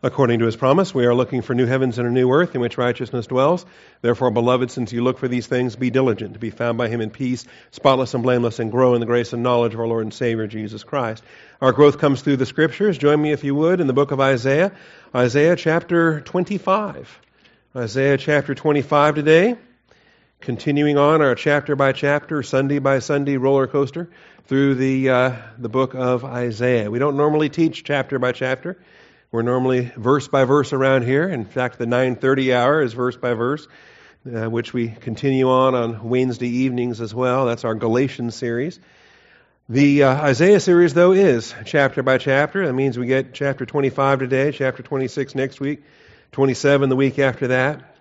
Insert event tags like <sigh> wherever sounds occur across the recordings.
According to his promise, we are looking for new heavens and a new earth in which righteousness dwells. Therefore, beloved, since you look for these things, be diligent to be found by him in peace, spotless and blameless, and grow in the grace and knowledge of our Lord and Savior Jesus Christ. Our growth comes through the scriptures. Join me, if you would, in the book of Isaiah, Isaiah chapter 25. Isaiah chapter 25 today. Continuing on our chapter by chapter, Sunday by Sunday roller coaster through the, uh, the book of Isaiah. We don't normally teach chapter by chapter. We're normally verse by verse around here. In fact, the 9:30 hour is verse by verse, uh, which we continue on on Wednesday evenings as well. That's our Galatians series. The uh, Isaiah series, though, is chapter by chapter. That means we get chapter 25 today, chapter 26 next week, 27 the week after that.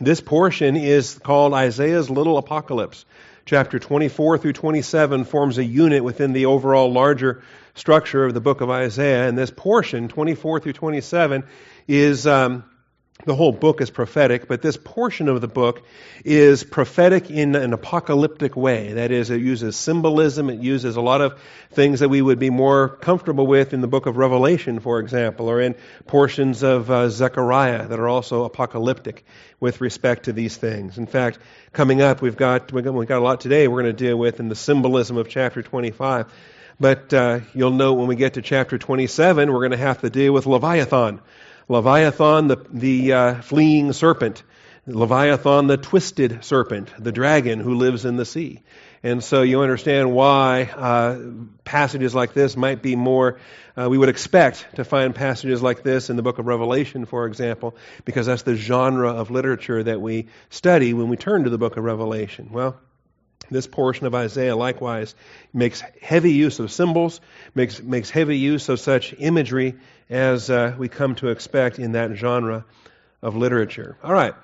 This portion is called Isaiah's Little Apocalypse. Chapter 24 through 27 forms a unit within the overall larger structure of the book of Isaiah. And this portion, 24 through 27, is um, the whole book is prophetic, but this portion of the book is prophetic in an apocalyptic way. That is, it uses symbolism, it uses a lot of things that we would be more comfortable with in the book of Revelation, for example, or in portions of uh, Zechariah that are also apocalyptic with respect to these things. In fact, coming up, we've got, we've got a lot today we're going to deal with in the symbolism of chapter 25. But uh, you'll note when we get to chapter 27, we're going to have to deal with Leviathan. Leviathan, the, the uh, fleeing serpent. Leviathan, the twisted serpent, the dragon who lives in the sea. And so you understand why uh, passages like this might be more, uh, we would expect to find passages like this in the book of Revelation, for example, because that's the genre of literature that we study when we turn to the book of Revelation. Well, this portion of Isaiah likewise makes heavy use of symbols, makes, makes heavy use of such imagery as uh, we come to expect in that genre of literature. All right.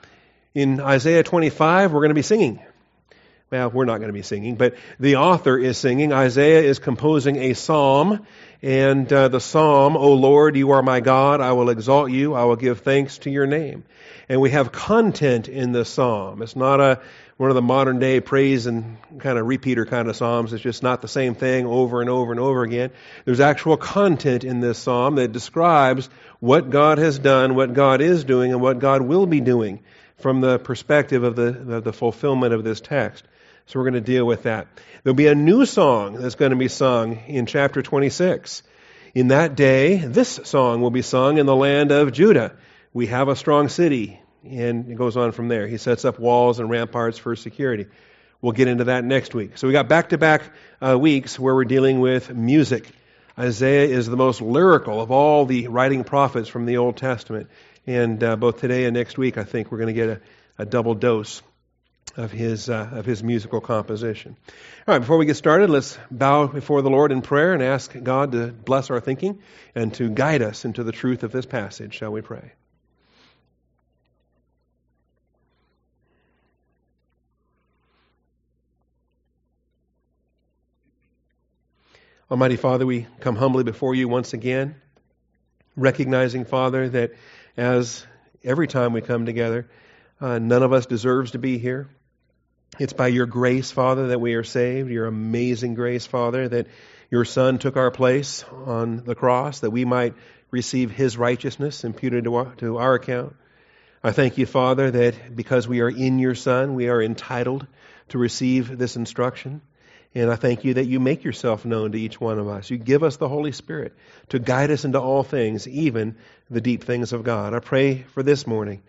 In Isaiah 25, we're going to be singing. Well, we're not going to be singing, but the author is singing. Isaiah is composing a psalm, and uh, the psalm, O Lord, you are my God, I will exalt you, I will give thanks to your name. And we have content in the psalm. It's not a one of the modern day praise and kind of repeater kind of psalms. It's just not the same thing over and over and over again. There's actual content in this psalm that describes what God has done, what God is doing, and what God will be doing from the perspective of the, of the fulfillment of this text. So we're going to deal with that. There'll be a new song that's going to be sung in chapter 26. In that day, this song will be sung in the land of Judah. We have a strong city. And it goes on from there. He sets up walls and ramparts for security. We'll get into that next week. So we got back to back weeks where we're dealing with music. Isaiah is the most lyrical of all the writing prophets from the Old Testament. And uh, both today and next week, I think we're going to get a, a double dose of his, uh, of his musical composition. All right, before we get started, let's bow before the Lord in prayer and ask God to bless our thinking and to guide us into the truth of this passage. Shall we pray? Almighty Father, we come humbly before you once again, recognizing, Father, that as every time we come together, uh, none of us deserves to be here. It's by your grace, Father, that we are saved, your amazing grace, Father, that your Son took our place on the cross, that we might receive his righteousness imputed to our, to our account. I thank you, Father, that because we are in your Son, we are entitled to receive this instruction. And I thank you that you make yourself known to each one of us. You give us the Holy Spirit to guide us into all things, even the deep things of God. I pray for this morning,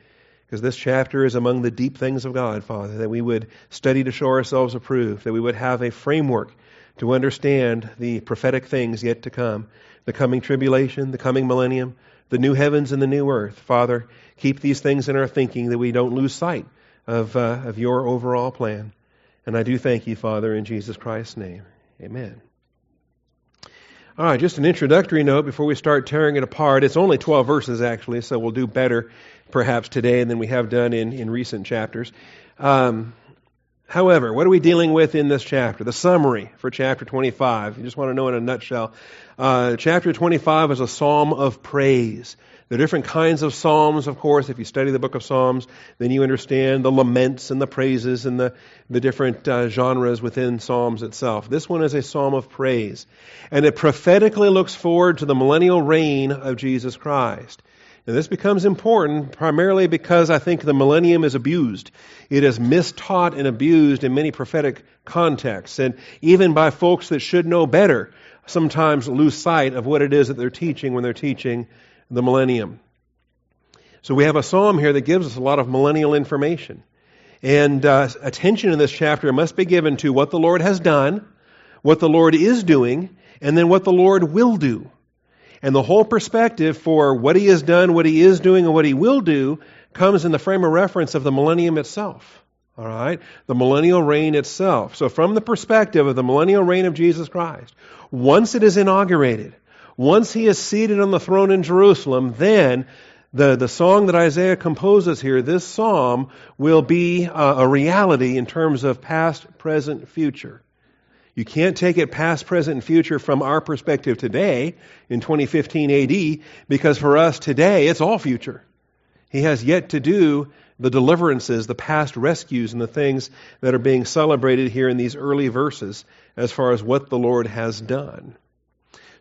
because this chapter is among the deep things of God, Father, that we would study to show ourselves approved, that we would have a framework to understand the prophetic things yet to come, the coming tribulation, the coming millennium, the new heavens and the new earth. Father, keep these things in our thinking that we don't lose sight of, uh, of your overall plan. And I do thank you, Father, in Jesus Christ's name. Amen. All right, just an introductory note before we start tearing it apart. It's only 12 verses, actually, so we'll do better perhaps today than we have done in, in recent chapters. Um, however, what are we dealing with in this chapter? The summary for chapter 25. You just want to know in a nutshell. Uh, chapter 25 is a psalm of praise. There are different kinds of psalms, of course. If you study the book of Psalms, then you understand the laments and the praises and the, the different uh, genres within Psalms itself. This one is a psalm of praise. And it prophetically looks forward to the millennial reign of Jesus Christ. And this becomes important primarily because I think the millennium is abused. It is mistaught and abused in many prophetic contexts. And even by folks that should know better, sometimes lose sight of what it is that they're teaching when they're teaching the millennium. So we have a psalm here that gives us a lot of millennial information. And uh, attention in this chapter must be given to what the Lord has done, what the Lord is doing, and then what the Lord will do. And the whole perspective for what he has done, what he is doing, and what he will do comes in the frame of reference of the millennium itself. All right? The millennial reign itself. So, from the perspective of the millennial reign of Jesus Christ, once it is inaugurated, once he is seated on the throne in Jerusalem, then the, the song that Isaiah composes here, this psalm, will be a, a reality in terms of past, present, future. You can't take it past, present, and future from our perspective today in 2015 AD because for us today it's all future. He has yet to do the deliverances, the past rescues, and the things that are being celebrated here in these early verses as far as what the Lord has done.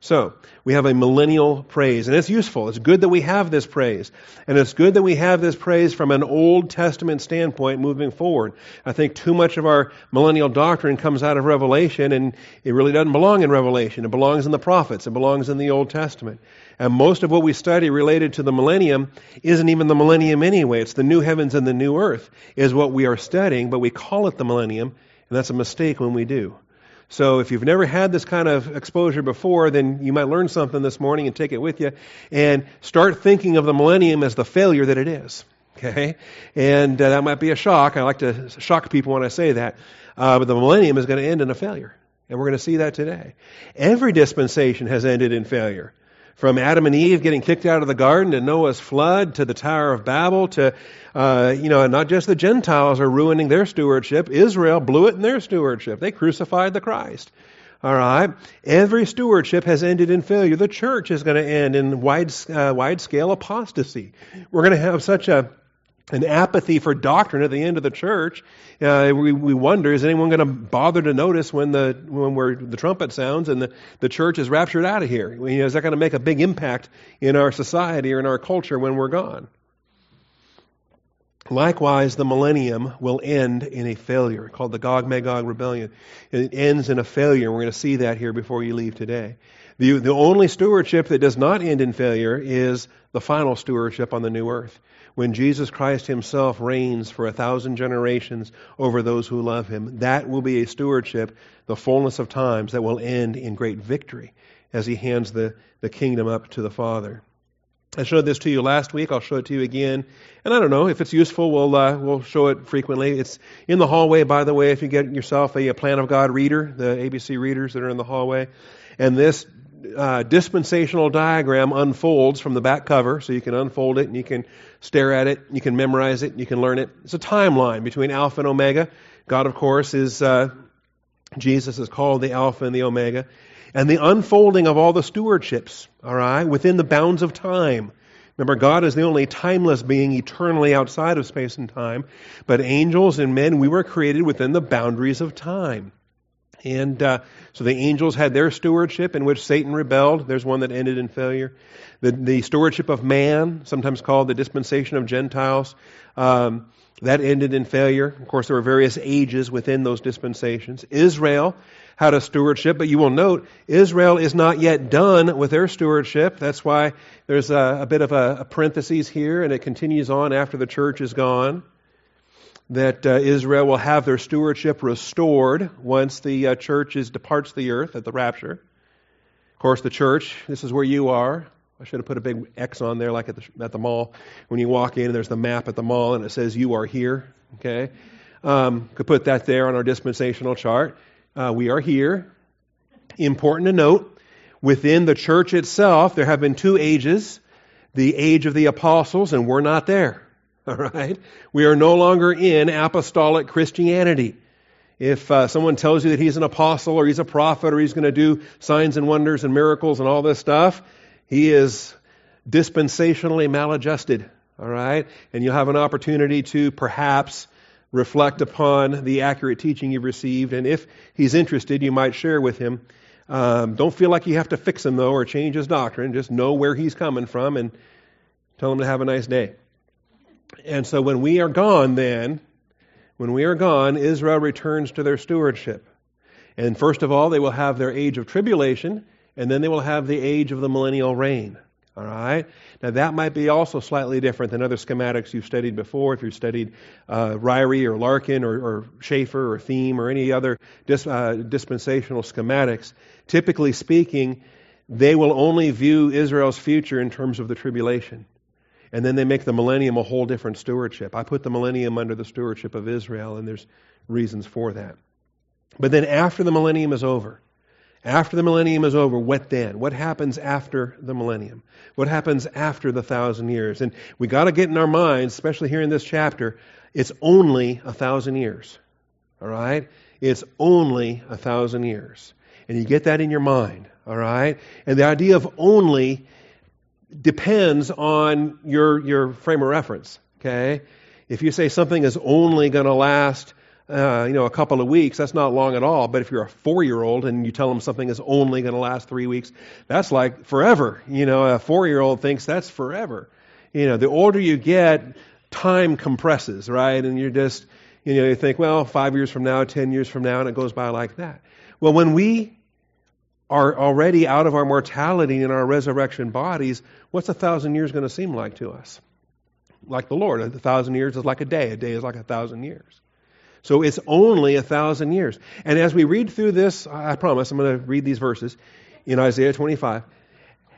So, we have a millennial praise, and it's useful. It's good that we have this praise. And it's good that we have this praise from an Old Testament standpoint moving forward. I think too much of our millennial doctrine comes out of Revelation, and it really doesn't belong in Revelation. It belongs in the prophets, it belongs in the Old Testament. And most of what we study related to the millennium isn't even the millennium anyway. It's the new heavens and the new earth, is what we are studying, but we call it the millennium, and that's a mistake when we do. So if you've never had this kind of exposure before, then you might learn something this morning and take it with you and start thinking of the millennium as the failure that it is. Okay? And uh, that might be a shock. I like to shock people when I say that. Uh, but the millennium is going to end in a failure. And we're going to see that today. Every dispensation has ended in failure. From Adam and Eve getting kicked out of the garden to Noah's flood to the Tower of Babel to, uh, you know, not just the Gentiles are ruining their stewardship. Israel blew it in their stewardship. They crucified the Christ. All right. Every stewardship has ended in failure. The church is going to end in wide, uh, wide scale apostasy. We're going to have such a an apathy for doctrine at the end of the church. Uh, we, we wonder, is anyone going to bother to notice when the when the trumpet sounds and the, the church is raptured out of here? You know, is that going to make a big impact in our society or in our culture when we're gone? Likewise, the millennium will end in a failure called the Gog Magog rebellion. It ends in a failure. We're going to see that here before you leave today. The, the only stewardship that does not end in failure is the final stewardship on the new earth when Jesus Christ himself reigns for a thousand generations over those who love him. That will be a stewardship, the fullness of times, that will end in great victory as he hands the, the kingdom up to the Father. I showed this to you last week. I'll show it to you again. And I don't know if it's useful. We'll uh, we'll show it frequently. It's in the hallway, by the way. If you get yourself a, a Plan of God reader, the ABC readers that are in the hallway, and this uh, dispensational diagram unfolds from the back cover, so you can unfold it and you can stare at it, you can memorize it, you can learn it. It's a timeline between Alpha and Omega. God, of course, is uh, Jesus is called the Alpha and the Omega, and the unfolding of all the stewardships. All right, within the bounds of time. Remember, God is the only timeless being eternally outside of space and time, but angels and men, we were created within the boundaries of time. And uh, so the angels had their stewardship in which Satan rebelled. There's one that ended in failure. The, the stewardship of man, sometimes called the dispensation of Gentiles, um, that ended in failure. Of course, there were various ages within those dispensations. Israel had to stewardship, but you will note Israel is not yet done with their stewardship. That's why there's a, a bit of a, a parenthesis here, and it continues on after the church is gone that uh, Israel will have their stewardship restored once the uh, church is, departs the earth at the rapture. Of course, the church, this is where you are. I should have put a big X on there, like at the, at the mall. When you walk in, there's the map at the mall, and it says you are here. Okay, um, could put that there on our dispensational chart. Uh, we are here. Important to note, within the church itself, there have been two ages: the age of the apostles, and we're not there. <laughs> All right? We are no longer in apostolic Christianity. If uh, someone tells you that he's an apostle or he's a prophet or he's going to do signs and wonders and miracles and all this stuff, he is dispensationally maladjusted. All right? And you'll have an opportunity to perhaps reflect upon the accurate teaching you've received. And if he's interested, you might share with him. Um, don't feel like you have to fix him, though, or change his doctrine. Just know where he's coming from and Tell him to have a nice day. And so when we are gone, then, when we are gone, Israel returns to their stewardship. And first of all, they will have their age of tribulation, and then they will have the age of the millennial reign. All right? Now, that might be also slightly different than other schematics you've studied before. If you've studied uh, Ryrie or Larkin or, or Chafer or Thieme or any other dis, uh, dispensational schematics, typically speaking, they will only view Israel's future in terms of the tribulation. And then they make the millennium a whole different stewardship. I put the millennium under the stewardship of Israel, and there's reasons for that. But then after the millennium is over, after the millennium is over, what then? What happens after the millennium? What happens after the thousand years? And we got to get in our minds, especially here in this chapter, it's only a thousand years. All right? It's only a thousand years. And you get that in your mind. All right? And the idea of only depends on your, your frame of reference. Okay? If you say something is only going to last uh, you know, a couple of weeks, that's not long at all. But if you're a four year old and you tell them something is only going to last three weeks, that's like forever. You know, a four year old thinks that's forever. You know, the older you get, time compresses, right? And you're just, you know, you think, well, five years from now, ten years from now, and it goes by like that. Well, when we are already out of our mortality in our resurrection bodies, what's a thousand years going to seem like to us? Like the Lord. A thousand years is like a day. A day is like a thousand years. So it's only a thousand years. And as we read through this, I promise I'm going to read these verses in Isaiah 25.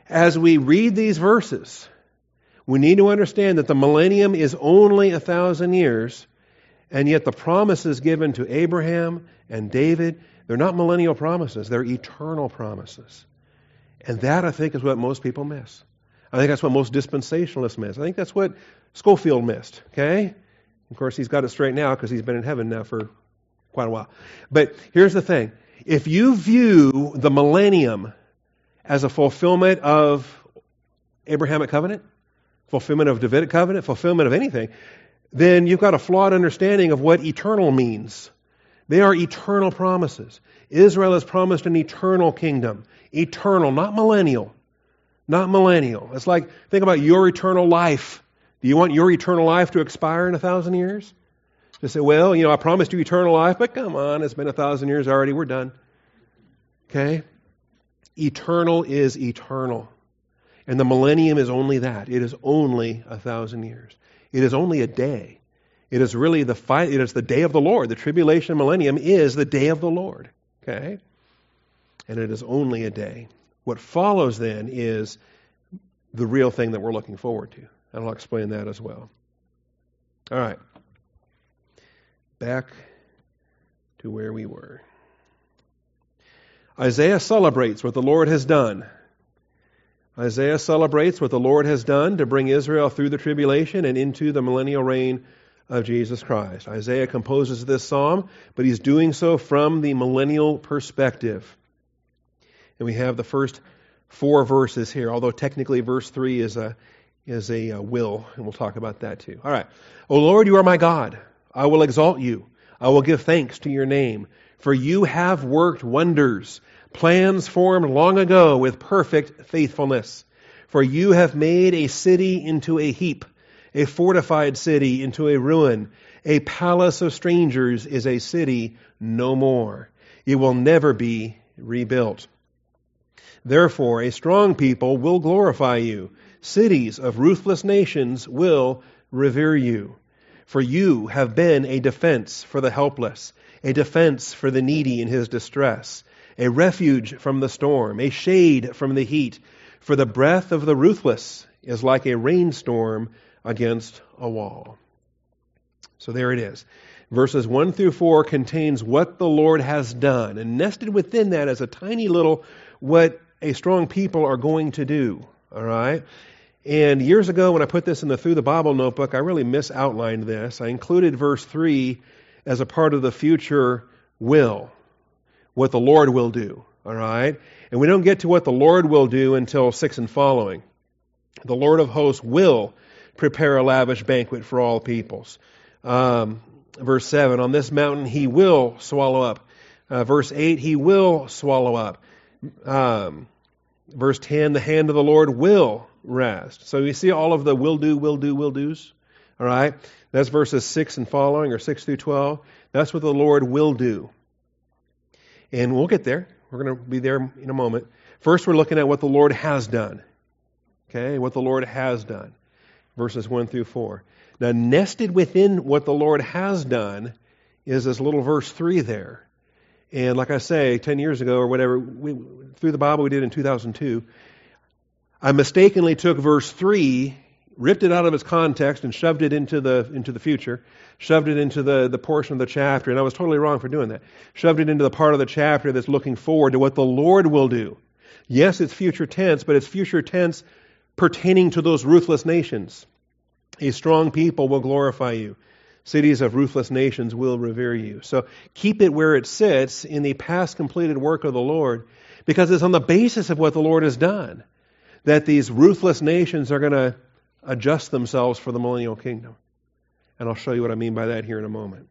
As we read these verses, we need to understand that the millennium is only a thousand years, and yet the promises given to Abraham and David, they're not millennial promises, they're eternal promises. And that, I think, is what most people miss. I think that's what most dispensationalists miss. I think that's what Scofield missed, okay? Of course, he's got it straight now because he's been in heaven now for quite a while. But here's the thing if you view the millennium as a fulfillment of Abrahamic covenant, fulfillment of Davidic covenant, fulfillment of anything, then you've got a flawed understanding of what eternal means. They are eternal promises. Israel is promised an eternal kingdom. Eternal, not millennial. Not millennial. It's like, think about your eternal life. Do you want your eternal life to expire in a thousand years? To say, well, you know, I promised you eternal life, but come on, it's been a thousand years already, we're done. Okay? Eternal is eternal. And the millennium is only that. It is only a thousand years. It is only a day. It is really the it is the day of the Lord. The tribulation millennium is the day of the Lord. Okay? And it is only a day. What follows then is the real thing that we're looking forward to. And I'll explain that as well. All right. Back to where we were. Isaiah celebrates what the Lord has done. Isaiah celebrates what the Lord has done to bring Israel through the tribulation and into the millennial reign of Jesus Christ. Isaiah composes this psalm, but he's doing so from the millennial perspective. And we have the first four verses here, although technically verse 3 is a, is a uh, will, and we'll talk about that too. All right. O Lord, you are my God. I will exalt you. I will give thanks to your name, for you have worked wonders, plans formed long ago with perfect faithfulness. For you have made a city into a heap, a fortified city into a ruin. A palace of strangers is a city no more. It will never be rebuilt. Therefore, a strong people will glorify you Cities of ruthless nations will revere you. For you have been a defense for the helpless, a defense for the needy in his distress, a refuge from the storm, a shade from the heat. For the breath of the ruthless is like a rainstorm against a wall. So there it is. Verses 1 through 4 contains what the Lord has done. And nested within that is a tiny little what a strong people are going to do. All right? And years ago, when I put this in the Through the Bible notebook, I really misoutlined this. I included verse 3 as a part of the future will, what the Lord will do. All right? And we don't get to what the Lord will do until 6 and following. The Lord of hosts will prepare a lavish banquet for all peoples. Um, verse 7 On this mountain he will swallow up. Uh, verse 8 He will swallow up. Um, verse 10 The hand of the Lord will rest. So you see all of the will do, will do, will do's? All right? That's verses 6 and following, or 6 through 12. That's what the Lord will do. And we'll get there. We're going to be there in a moment. First, we're looking at what the Lord has done. Okay? What the Lord has done. Verses 1 through 4. Now, nested within what the Lord has done is this little verse 3 there. And like I say, 10 years ago or whatever, we, through the Bible we did in 2002, I mistakenly took verse 3, ripped it out of its context, and shoved it into the, into the future, shoved it into the, the portion of the chapter, and I was totally wrong for doing that. Shoved it into the part of the chapter that's looking forward to what the Lord will do. Yes, it's future tense, but it's future tense pertaining to those ruthless nations. A strong people will glorify you. Cities of ruthless nations will revere you. So keep it where it sits in the past completed work of the Lord, because it's on the basis of what the Lord has done that these ruthless nations are going to adjust themselves for the millennial kingdom. And I'll show you what I mean by that here in a moment.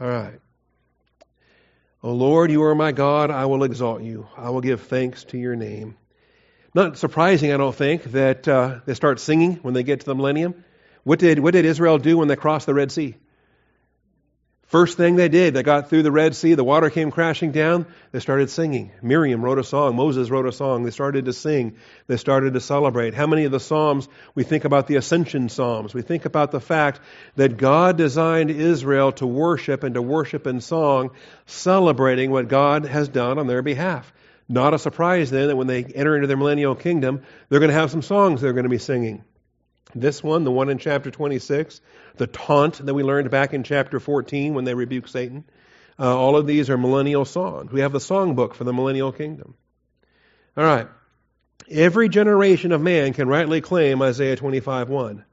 All right. O Lord, you are my God. I will exalt you. I will give thanks to your name. Not surprising, I don't think, that uh, they start singing when they get to the millennium. What did, what did Israel do when they crossed the Red Sea? First thing they did, they got through the Red Sea, the water came crashing down, they started singing. Miriam wrote a song, Moses wrote a song, they started to sing, they started to celebrate. How many of the Psalms, we think about the Ascension Psalms, we think about the fact that God designed Israel to worship and to worship in song, celebrating what God has done on their behalf. Not a surprise then that when they enter into their millennial kingdom, they're going to have some songs they're going to be singing. This one, the one in chapter 26, the taunt that we learned back in chapter 14 when they rebuke Satan, uh, all of these are millennial songs. We have the songbook for the millennial kingdom. All right. Every generation of man can rightly claim Isaiah 25:1.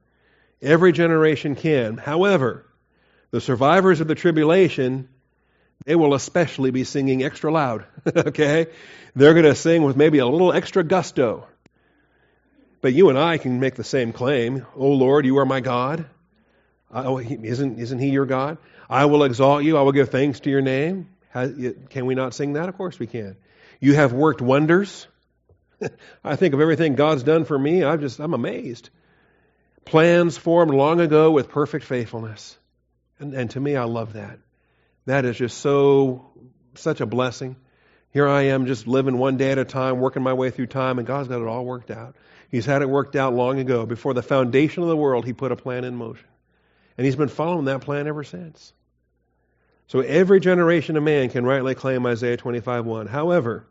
Every generation can. However, the survivors of the tribulation, they will especially be singing extra loud. <laughs> okay? They're going to sing with maybe a little extra gusto. But you and I can make the same claim. Oh Lord, you are my God. Uh, oh, isn't, isn't he your God? I will exalt you. I will give thanks to your name. Can we not sing that? Of course we can. You have worked wonders. <laughs> I think of everything God's done for me. I'm just, I'm amazed. Plans formed long ago with perfect faithfulness. And, and to me, I love that. That is just so, such a blessing. Here I am just living one day at a time, working my way through time, and God's got it all worked out. He's had it worked out long ago. Before the foundation of the world, He put a plan in motion. And He's been following that plan ever since. So every generation of man can rightly claim Isaiah 25:1. However,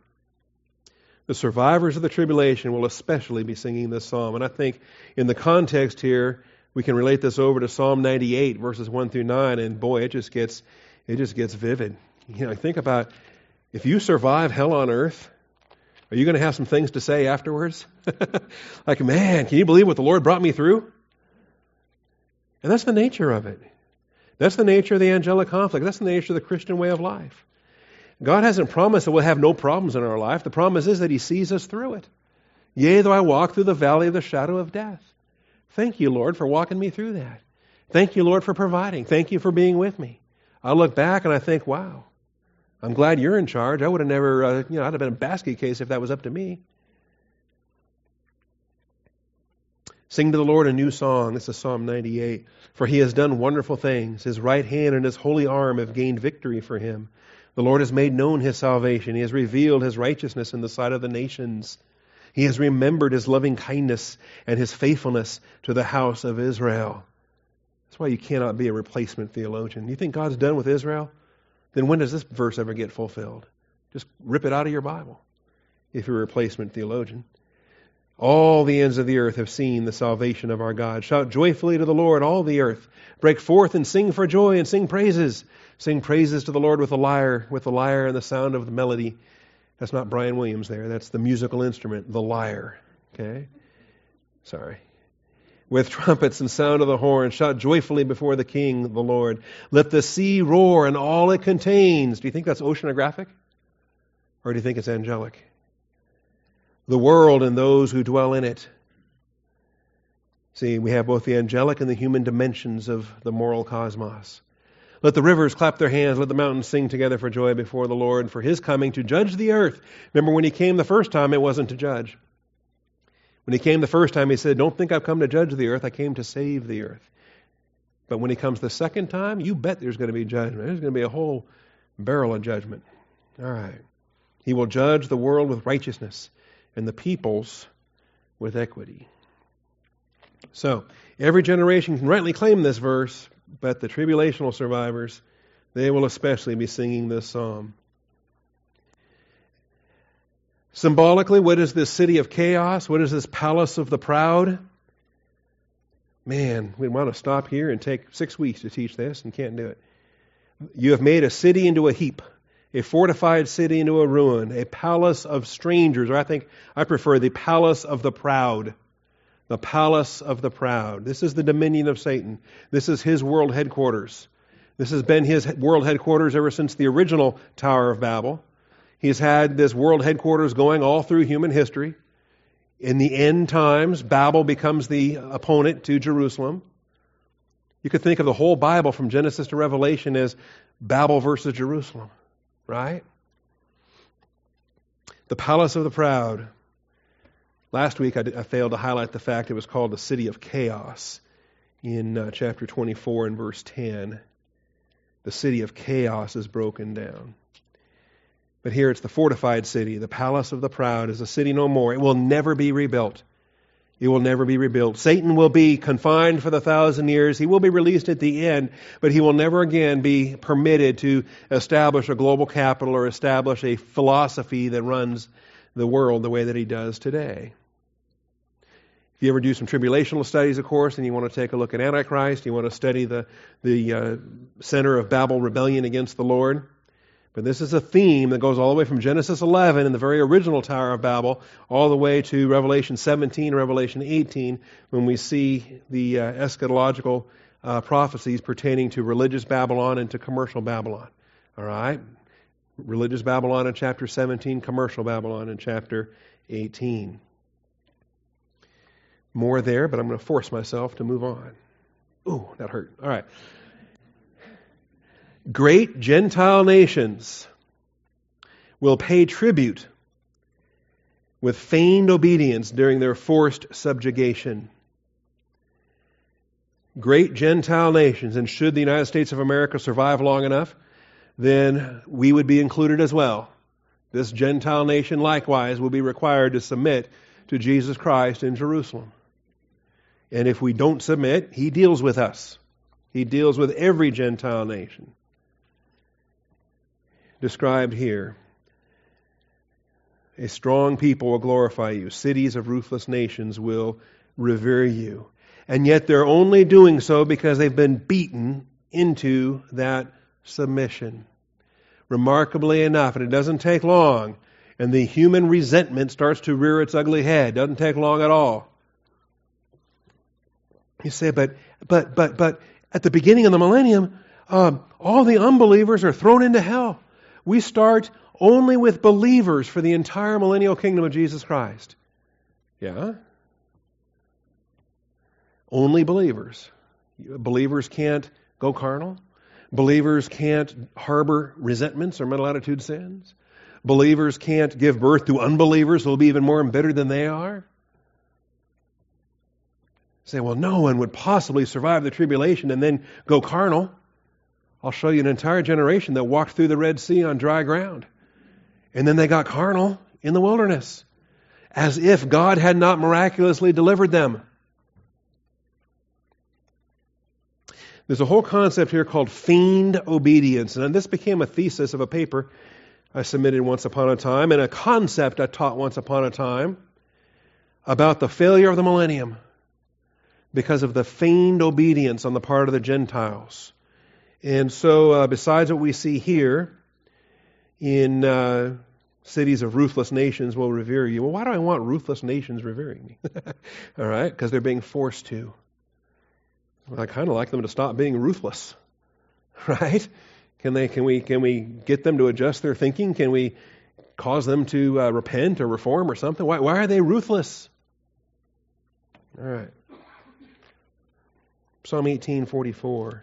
the survivors of the tribulation will especially be singing this psalm. And I think in the context here, we can relate this over to Psalm 98, verses 1 through 9, and boy, it just gets it just gets vivid. You know, think about if you survive hell on earth, are you going to have some things to say afterwards? <laughs> like, man, can you believe what the Lord brought me through? And that's the nature of it. That's the nature of the angelic conflict. That's the nature of the Christian way of life. God hasn't promised that we'll have no problems in our life. The promise is that He sees us through it. Yea, though I walk through the valley of the shadow of death. Thank you, Lord, for walking me through that. Thank you, Lord, for providing. Thank you for being with me. I look back and I think, wow, I'm glad you're in charge. I would have never, uh, you know, I'd have been a basket case if that was up to me. Sing to the Lord a new song. This is Psalm 98. For he has done wonderful things. His right hand and his holy arm have gained victory for him. The Lord has made known his salvation. He has revealed his righteousness in the sight of the nations. He has remembered his loving kindness and his faithfulness to the house of Israel. That's why you cannot be a replacement theologian. You think God's done with Israel? Then when does this verse ever get fulfilled? Just rip it out of your Bible if you're a replacement theologian. All the ends of the earth have seen the salvation of our God. Shout joyfully to the Lord, all the earth. Break forth and sing for joy and sing praises. Sing praises to the Lord with the lyre, with the lyre and the sound of the melody. That's not Brian Williams there. That's the musical instrument, the lyre. Okay? Sorry with trumpets and sound of the horn. Shout joyfully before the King, the Lord. Let the sea roar and all it contains. Do you think that's oceanographic? Or do you think it's angelic? The world and those who dwell in it. See, we have both the angelic and the human dimensions of the moral cosmos. Let the rivers clap their hands. Let the mountains sing together for joy before the Lord, for his coming to judge the earth. Remember when he came the first time, it wasn't to judge. When he came the first time, he said, Don't think I've come to judge the earth, I came to save the earth. But when he comes the second time, you bet there's going to be judgment. There's going to be a whole barrel of judgment. All right. He will judge the world with righteousness and the peoples with equity. So, every generation can rightly claim this verse, but the tribulational survivors, they will especially be singing this psalm. Symbolically, what is this city of chaos? What is this palace of the proud? Man, we want to stop here and take six weeks to teach this and can't do it. You have made a city into a heap, a fortified city into a ruin, a palace of strangers, or I think I prefer the palace of the proud. The palace of the proud. This is the dominion of Satan. This is his world headquarters. This has been his world headquarters ever since the original Tower of Babel. He's had this world headquarters going all through human history. In the end times, Babel becomes the opponent to Jerusalem. You could think of the whole Bible from Genesis to Revelation as Babel versus Jerusalem, right? The palace of the proud. Last week I, did, I failed to highlight the fact it was called the city of chaos in uh, chapter 24 and verse 10. The city of chaos is broken down. But here it's the fortified city, the palace of the proud is a city no more. It will never be rebuilt. It will never be rebuilt. Satan will be confined for the thousand years. He will be released at the end, but he will never again be permitted to establish a global capital or establish a philosophy that runs the world the way that he does today. If you ever do some tribulational studies, of course, and you want to take a look at Antichrist, you want to study the, the uh, center of Babel rebellion against the Lord, but this is a theme that goes all the way from Genesis 11 in the very original Tower of Babel all the way to Revelation 17 and Revelation 18 when we see the uh, eschatological uh, prophecies pertaining to religious Babylon and to commercial Babylon. All right? Religious Babylon in chapter 17, commercial Babylon in chapter 18. More there, but I'm going to force myself to move on. Ooh, that hurt. All right great Gentile nations will pay tribute with feigned obedience during their forced subjugation. Great Gentile nations, and should the United States of America survive long enough, then we would be included as well. This Gentile nation likewise will be required to submit to Jesus Christ in Jerusalem. And if we don't submit, he deals with us. He deals with every Gentile nation described here. A strong people will glorify you. Cities of ruthless nations will revere you. And yet they're only doing so because they've been beaten into that submission. Remarkably enough, and it doesn't take long, and the human resentment starts to rear its ugly head. Doesn't take long at all. You say, but, but, but, but, at the beginning of the millennium, um, all the unbelievers are thrown into hell. We start only with believers for the entire millennial kingdom of Jesus Christ. Yeah? Only believers. Believers can't go carnal. Believers can't harbor resentments or mental attitude sins. Believers can't give birth to unbelievers who will be even more embittered than they are. Say, well, no one would possibly survive the tribulation and then go carnal. I'll show you an entire generation that walked through the Red Sea on dry ground. And then they got carnal in the wilderness, as if God had not miraculously delivered them. There's a whole concept here called feigned obedience. And this became a thesis of a paper I submitted once upon a time, and a concept I taught once upon a time about the failure of the millennium because of the feigned obedience on the part of the Gentiles. And so, uh, besides what we see here in uh, cities of ruthless nations will revere you. Well, why do I want ruthless nations revering me? <laughs> All right, because they're being forced to. Well, I kind of like them to stop being ruthless, <laughs> right? Can they? Can we? Can we get them to adjust their thinking? Can we cause them to uh, repent or reform or something? Why? Why are they ruthless? All right. Psalm eighteen forty four.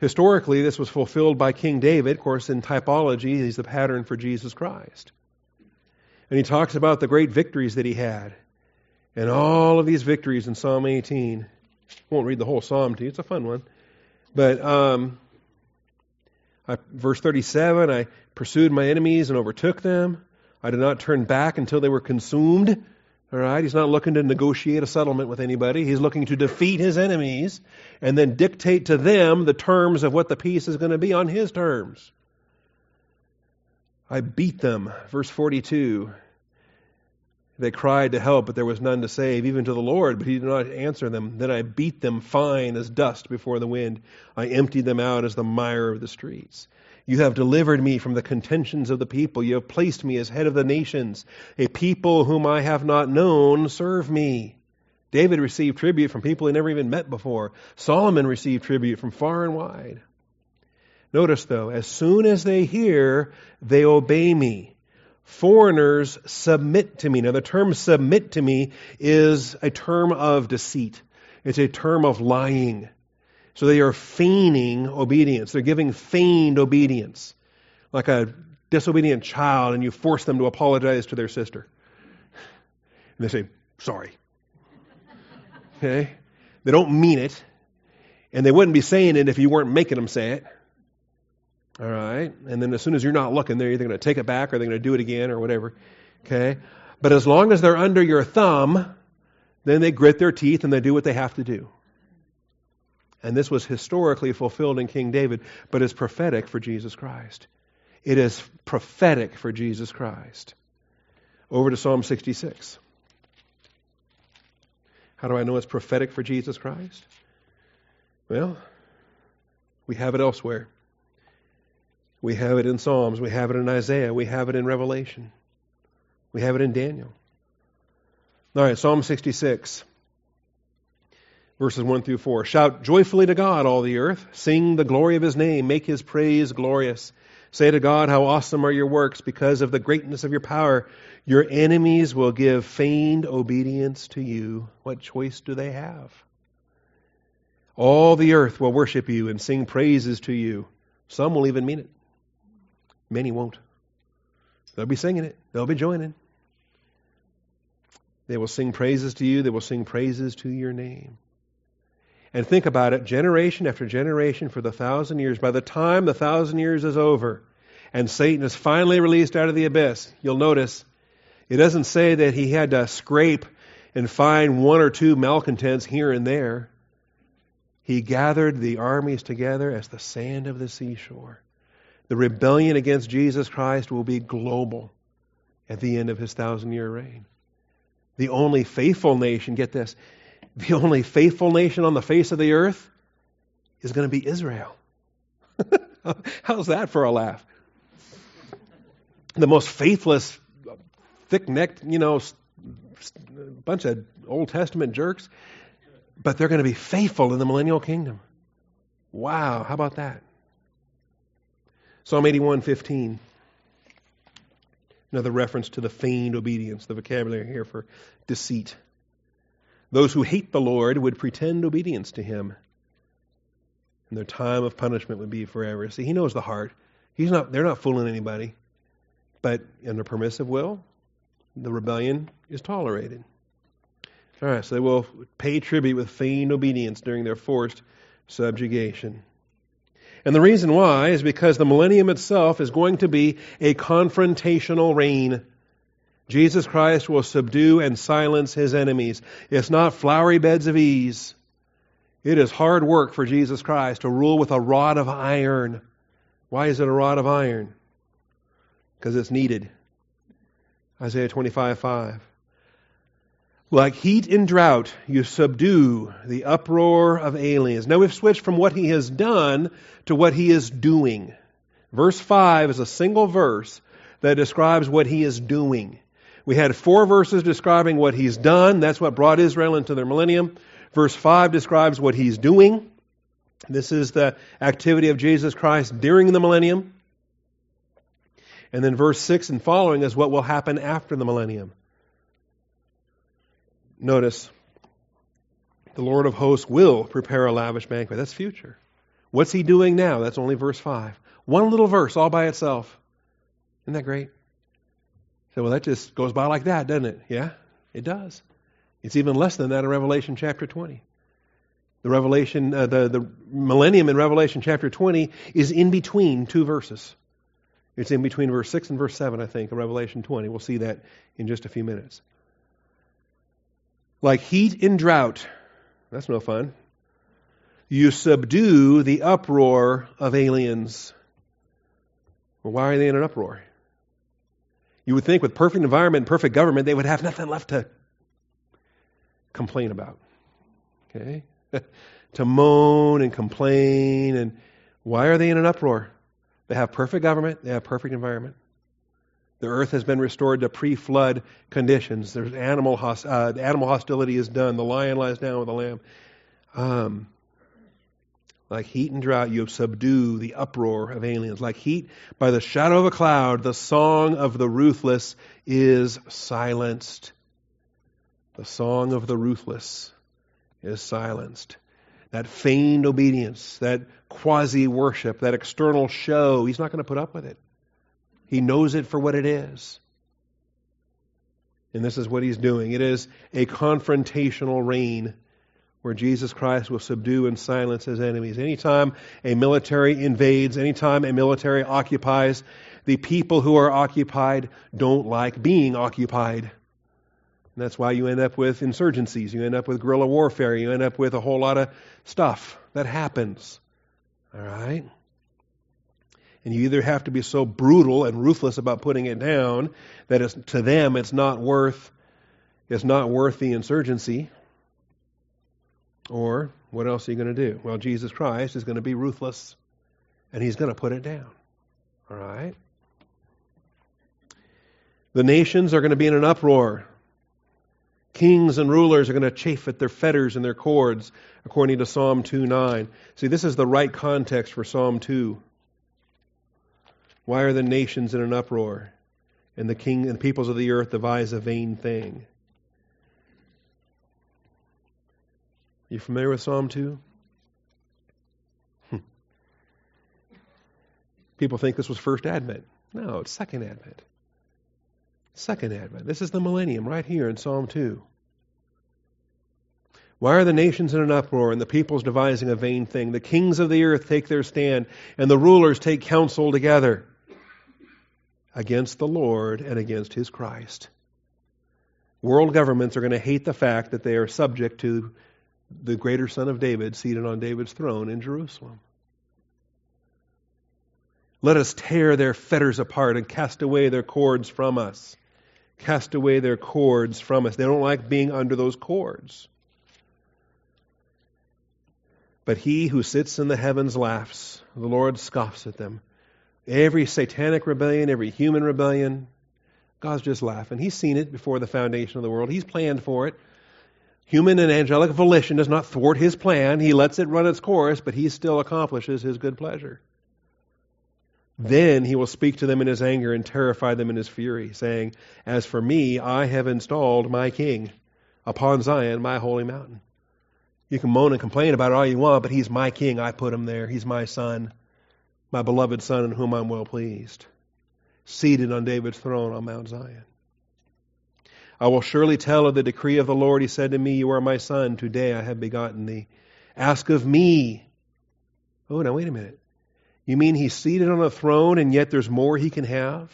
Historically, this was fulfilled by King David. Of course, in typology, he's the pattern for Jesus Christ. And he talks about the great victories that he had. And all of these victories in Psalm 18. I won't read the whole psalm to you, it's a fun one. But um, I, verse 37 I pursued my enemies and overtook them. I did not turn back until they were consumed. All right, he's not looking to negotiate a settlement with anybody. He's looking to defeat his enemies and then dictate to them the terms of what the peace is going to be on his terms. I beat them. Verse 42. They cried to help, but there was none to save, even to the Lord, but he did not answer them. Then I beat them fine as dust before the wind. I emptied them out as the mire of the streets. You have delivered me from the contentions of the people. You have placed me as head of the nations. A people whom I have not known serve me. David received tribute from people he never even met before. Solomon received tribute from far and wide. Notice, though, as soon as they hear, they obey me. Foreigners submit to me. Now, the term submit to me is a term of deceit, it's a term of lying. So they are feigning obedience. They're giving feigned obedience. Like a disobedient child, and you force them to apologize to their sister. And they say, sorry. Okay? They don't mean it. And they wouldn't be saying it if you weren't making them say it. All right? And then as soon as you're not looking, they're either going to take it back or they're going to do it again or whatever. Okay? But as long as they're under your thumb, then they grit their teeth and they do what they have to do. And this was historically fulfilled in King David, but is prophetic for Jesus Christ. It is prophetic for Jesus Christ. Over to Psalm 66. How do I know it's prophetic for Jesus Christ? Well, we have it elsewhere. We have it in Psalms. We have it in Isaiah. We have it in Revelation. We have it in Daniel. All right, Psalm 66 verses 1 through 4. Shout joyfully to God, all the earth. Sing the glory of his name. Make his praise glorious. Say to God, How awesome are your works because of the greatness of your power. Your enemies will give feigned obedience to you. What choice do they have? All the earth will worship you and sing praises to you. Some will even mean it. Many won't. They'll be singing it, they'll be joining. They will sing praises to you, they will sing praises to your name. And think about it generation after generation for the thousand years. By the time the thousand years is over and Satan is finally released out of the abyss, you'll notice it doesn't say that he had to scrape and find one or two malcontents here and there. He gathered the armies together as the sand of the seashore. The rebellion against Jesus Christ will be global at the end of his thousand year reign. The only faithful nation, get this, <laughs> the only faithful nation on the face of the earth is going to be Israel. <laughs> How's that for a laugh? The most faithless, thick necked, you know, bunch of Old Testament jerks, but they're going to be faithful in the millennial kingdom. Wow, how about that? Psalm 81:15. Another reference to the feigned obedience, the vocabulary here for deceit. Those who hate the Lord would pretend obedience to him. And their time of punishment would be forever. See, he knows the heart. He's not they're not fooling anybody. But in a permissive will, the rebellion is tolerated. All right, so they will pay tribute with feigned obedience during their forced subjugation. And the reason why is because the millennium itself is going to be a confrontational reign. Jesus Christ will subdue and silence his enemies. It's not flowery beds of ease. It is hard work for Jesus Christ to rule with a rod of iron. Why is it a rod of iron? Because it's needed. Isaiah 25 5. Like heat in drought, you subdue the uproar of aliens. Now we've switched from what he has done to what he is doing. Verse 5 is a single verse that describes what he is doing. We had four verses describing what he's done. That's what brought Israel into their millennium. Verse 5 describes what he's doing. This is the activity of Jesus Christ during the millennium. And then verse 6 and following is what will happen after the millennium. Notice, the Lord of hosts will prepare a lavish banquet. That's future. What's he doing now? That's only verse 5. One little verse all by itself. Isn't that great? So, well, that just goes by like that, doesn't it? Yeah, it does. It's even less than that in Revelation chapter 20. The Revelation, uh, the, the millennium in Revelation chapter 20 is in between two verses. It's in between verse 6 and verse 7, I think, of Revelation 20. We'll see that in just a few minutes. Like heat in drought, that's no fun. You subdue the uproar of aliens. Well, why are they in an uproar? You would think with perfect environment and perfect government, they would have nothing left to complain about. Okay? <laughs> to moan and complain. And why are they in an uproar? They have perfect government, they have perfect environment. The earth has been restored to pre flood conditions. There's animal, host, uh, animal hostility is done. The lion lies down with the lamb. Um, like heat and drought, you subdue the uproar of aliens. Like heat by the shadow of a cloud, the song of the ruthless is silenced. The song of the ruthless is silenced. That feigned obedience, that quasi worship, that external show, he's not going to put up with it. He knows it for what it is. And this is what he's doing. It is a confrontational reign where Jesus Christ will subdue and silence his enemies. Anytime a military invades, anytime a military occupies, the people who are occupied don't like being occupied. And that's why you end up with insurgencies, you end up with guerrilla warfare, you end up with a whole lot of stuff that happens. All right? And you either have to be so brutal and ruthless about putting it down that to them it's not worth it's not worth the insurgency. Or what else are you going to do? Well, Jesus Christ is going to be ruthless and he's going to put it down. All right? The nations are going to be in an uproar. Kings and rulers are going to chafe at their fetters and their cords, according to Psalm 2:9. See, this is the right context for Psalm 2. Why are the nations in an uproar, and the king and the peoples of the earth devise a vain thing? You familiar with Psalm 2? Hmm. People think this was first advent. No, it's second advent. Second advent. This is the millennium right here in Psalm 2. Why are the nations in an uproar and the peoples devising a vain thing? The kings of the earth take their stand and the rulers take counsel together against the Lord and against his Christ. World governments are going to hate the fact that they are subject to the greater son of David seated on David's throne in Jerusalem. Let us tear their fetters apart and cast away their cords from us. Cast away their cords from us. They don't like being under those cords. But he who sits in the heavens laughs. The Lord scoffs at them. Every satanic rebellion, every human rebellion, God's just laughing. He's seen it before the foundation of the world. He's planned for it. Human and angelic volition does not thwart his plan. He lets it run its course, but he still accomplishes his good pleasure. Then he will speak to them in his anger and terrify them in his fury, saying, As for me, I have installed my king upon Zion, my holy mountain. You can moan and complain about it all you want, but he's my king. I put him there. He's my son, my beloved son in whom I'm well pleased, seated on David's throne on Mount Zion. I will surely tell of the decree of the Lord. He said to me, You are my son. Today I have begotten thee. Ask of me. Oh, now wait a minute. You mean he's seated on a throne and yet there's more he can have?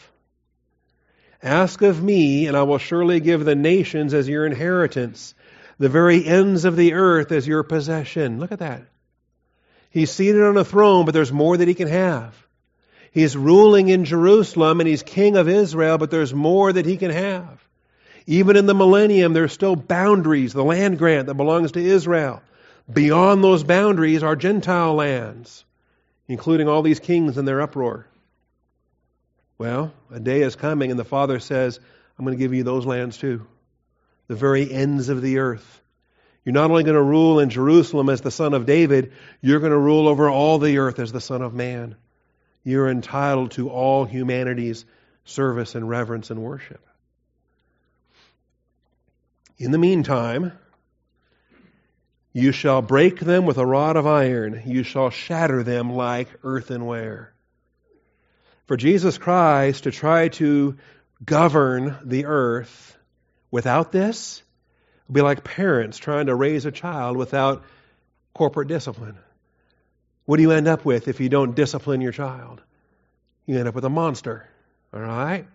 Ask of me, and I will surely give the nations as your inheritance, the very ends of the earth as your possession. Look at that. He's seated on a throne, but there's more that he can have. He's ruling in Jerusalem and he's king of Israel, but there's more that he can have. Even in the millennium, there's still boundaries, the land grant that belongs to Israel. Beyond those boundaries are Gentile lands including all these kings and their uproar. Well, a day is coming, and the Father says, I'm going to give you those lands too, the very ends of the earth. You're not only going to rule in Jerusalem as the Son of David, you're going to rule over all the earth as the Son of Man. You're entitled to all humanity's service and reverence and worship. In the meantime, you shall break them with a rod of iron. You shall shatter them like earthenware. For Jesus Christ to try to govern the earth without this, would be like parents trying to raise a child without corporate discipline. What do you end up with if you don't discipline your child? You end up with a monster. All right?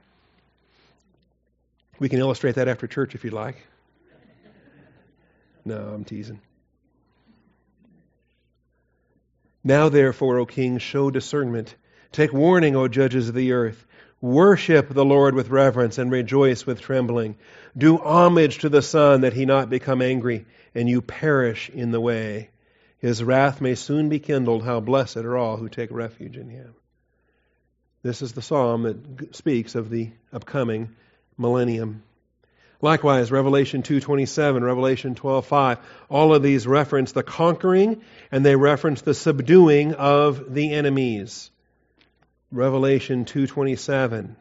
We can illustrate that after church if you'd like. No, I'm teasing. Now, therefore, O king, show discernment. Take warning, O judges of the earth. Worship the Lord with reverence and rejoice with trembling. Do homage to the Son that he not become angry and you perish in the way. His wrath may soon be kindled. How blessed are all who take refuge in him. This is the psalm that speaks of the upcoming millennium. Likewise, Revelation 2:27, Revelation 12:5, all of these reference the conquering and they reference the subduing of the enemies. Revelation 2:27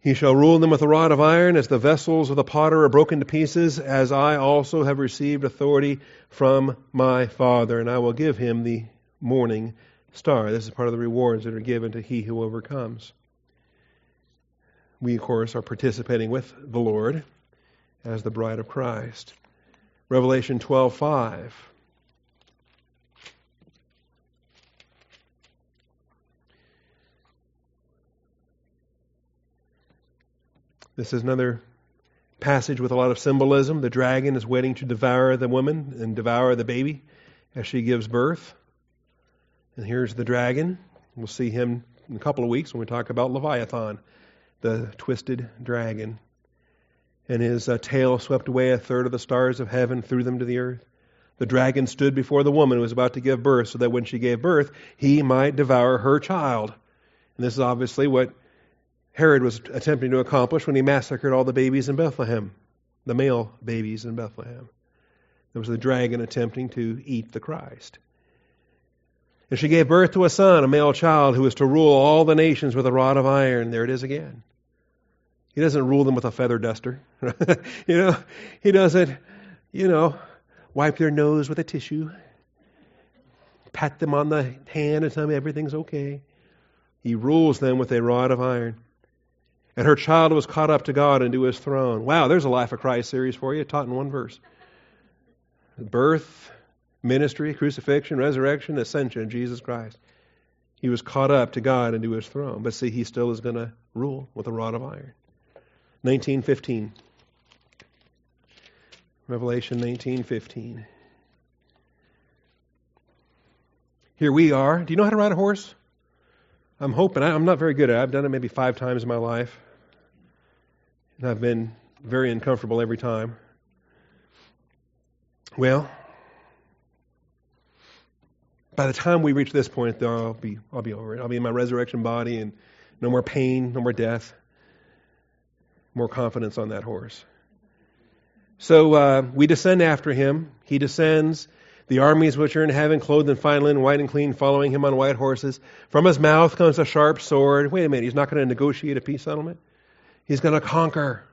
He shall rule them with a rod of iron, as the vessels of the potter are broken to pieces, as I also have received authority from my Father, and I will give him the morning star. This is part of the rewards that are given to he who overcomes. We, of course, are participating with the Lord as the bride of Christ. Revelation 12:5 This is another passage with a lot of symbolism. The dragon is waiting to devour the woman and devour the baby as she gives birth. And here's the dragon. We'll see him in a couple of weeks when we talk about Leviathan, the twisted dragon. And his uh, tail swept away a third of the stars of heaven, threw them to the earth. The dragon stood before the woman who was about to give birth, so that when she gave birth, he might devour her child. And this is obviously what Herod was attempting to accomplish when he massacred all the babies in Bethlehem, the male babies in Bethlehem. It was the dragon attempting to eat the Christ. And she gave birth to a son, a male child, who is to rule all the nations with a rod of iron. There it is again. He doesn't rule them with a feather duster. <laughs> you know, he doesn't, you know, wipe their nose with a tissue, pat them on the hand and tell them everything's okay. He rules them with a rod of iron. And her child was caught up to God and to his throne. Wow, there's a Life of Christ series for you, taught in one verse. Birth, ministry, crucifixion, resurrection, ascension Jesus Christ. He was caught up to God and to his throne. But see, he still is going to rule with a rod of iron. 1915. Revelation 19:15. Here we are. Do you know how to ride a horse? I'm hoping. I'm not very good at it. I've done it maybe five times in my life. And I've been very uncomfortable every time. Well, by the time we reach this point, though, I'll be, I'll be over it. I'll be in my resurrection body and no more pain, no more death. More confidence on that horse. So uh, we descend after him. He descends. The armies which are in heaven, clothed in fine linen, white and clean, following him on white horses. From his mouth comes a sharp sword. Wait a minute, he's not going to negotiate a peace settlement? He's going to conquer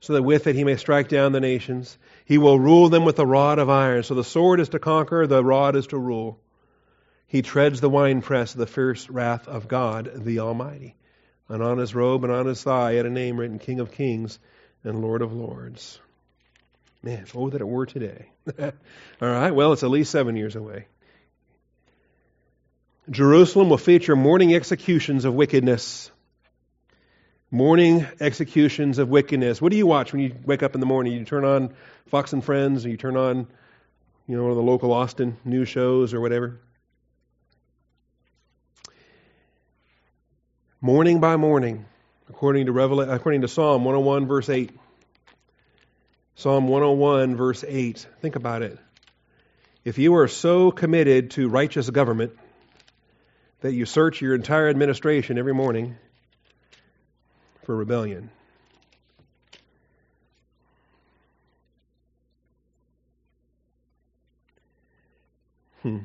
so that with it he may strike down the nations. He will rule them with a rod of iron. So the sword is to conquer, the rod is to rule. He treads the winepress of the fierce wrath of God, the Almighty. And on his robe and on his thigh had a name written King of Kings and Lord of Lords. Man, oh, that it were today. <laughs> All right, well, it's at least seven years away. Jerusalem will feature morning executions of wickedness morning executions of wickedness. What do you watch when you wake up in the morning? You turn on Fox and Friends, or you turn on, you know, one of the local Austin news shows or whatever. Morning by morning, according to Revelation, according to Psalm 101 verse 8. Psalm 101 verse 8. Think about it. If you are so committed to righteous government that you search your entire administration every morning, for rebellion. Hmm.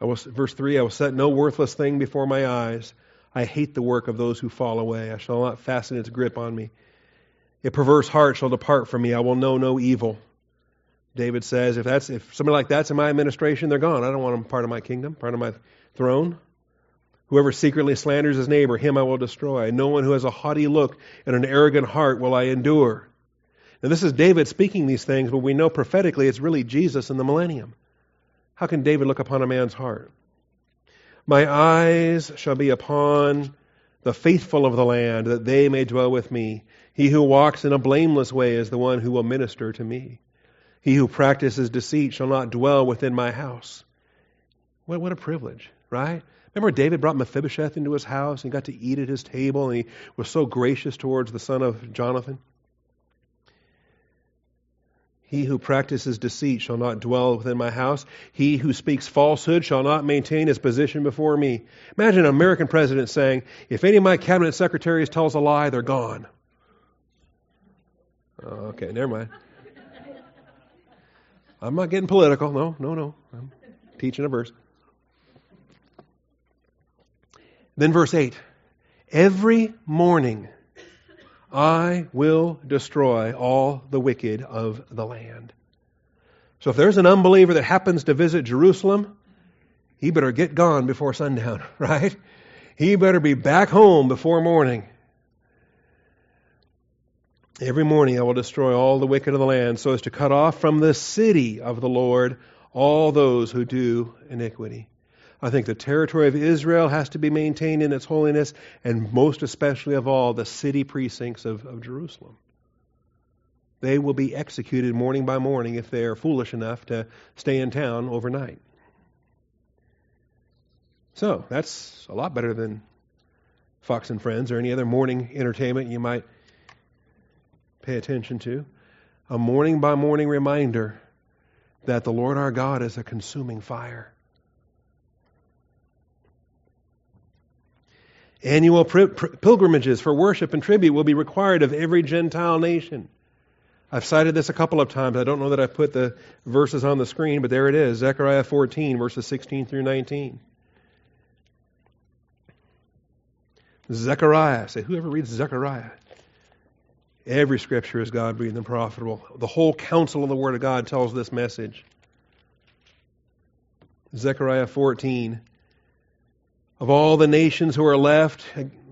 I will, verse 3 I will set no worthless thing before my eyes. I hate the work of those who fall away. I shall not fasten its grip on me. A perverse heart shall depart from me. I will know no evil. David says, if that's if somebody like that's in my administration, they're gone. I don't want them part of my kingdom, part of my throne. Whoever secretly slanders his neighbor, him I will destroy. No one who has a haughty look and an arrogant heart will I endure. Now, this is David speaking these things, but we know prophetically it's really Jesus in the millennium. How can David look upon a man's heart? My eyes shall be upon the faithful of the land, that they may dwell with me. He who walks in a blameless way is the one who will minister to me. He who practices deceit shall not dwell within my house. What, what a privilege, right? Remember, David brought Mephibosheth into his house and got to eat at his table, and he was so gracious towards the son of Jonathan. He who practices deceit shall not dwell within my house. He who speaks falsehood shall not maintain his position before me. Imagine an American president saying, If any of my cabinet secretaries tells a lie, they're gone. Oh, okay, never mind. I'm not getting political. No, no, no. I'm teaching a verse. Then, verse 8 Every morning I will destroy all the wicked of the land. So if there's an unbeliever that happens to visit Jerusalem, he better get gone before sundown, <laughs> right? He better be back home before morning. Every morning I will destroy all the wicked of the land so as to cut off from the city of the Lord all those who do iniquity. I think the territory of Israel has to be maintained in its holiness, and most especially of all, the city precincts of, of Jerusalem. They will be executed morning by morning if they are foolish enough to stay in town overnight. So, that's a lot better than Fox and Friends or any other morning entertainment you might pay attention to. A morning by morning reminder that the Lord our God is a consuming fire. Annual pilgrimages for worship and tribute will be required of every Gentile nation. I've cited this a couple of times. I don't know that I've put the verses on the screen, but there it is Zechariah 14, verses 16 through 19. Zechariah. Say, whoever reads Zechariah? Every scripture is God breathed and profitable. The whole counsel of the Word of God tells this message. Zechariah 14, of all the nations who are left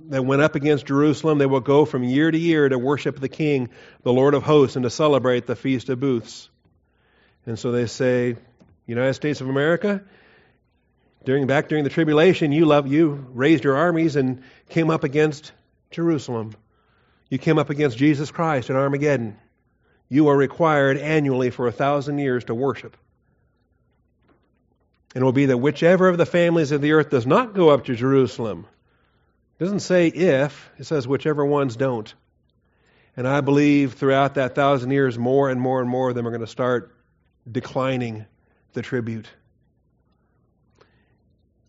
that went up against Jerusalem, they will go from year to year to worship the King, the Lord of hosts, and to celebrate the Feast of Booths. And so they say, United States of America, during back during the tribulation, you love you raised your armies and came up against Jerusalem. You came up against Jesus Christ at Armageddon. You are required annually for a thousand years to worship. And it will be that whichever of the families of the earth does not go up to Jerusalem, it doesn't say if, it says whichever ones don't. And I believe throughout that thousand years, more and more and more of them are going to start declining the tribute.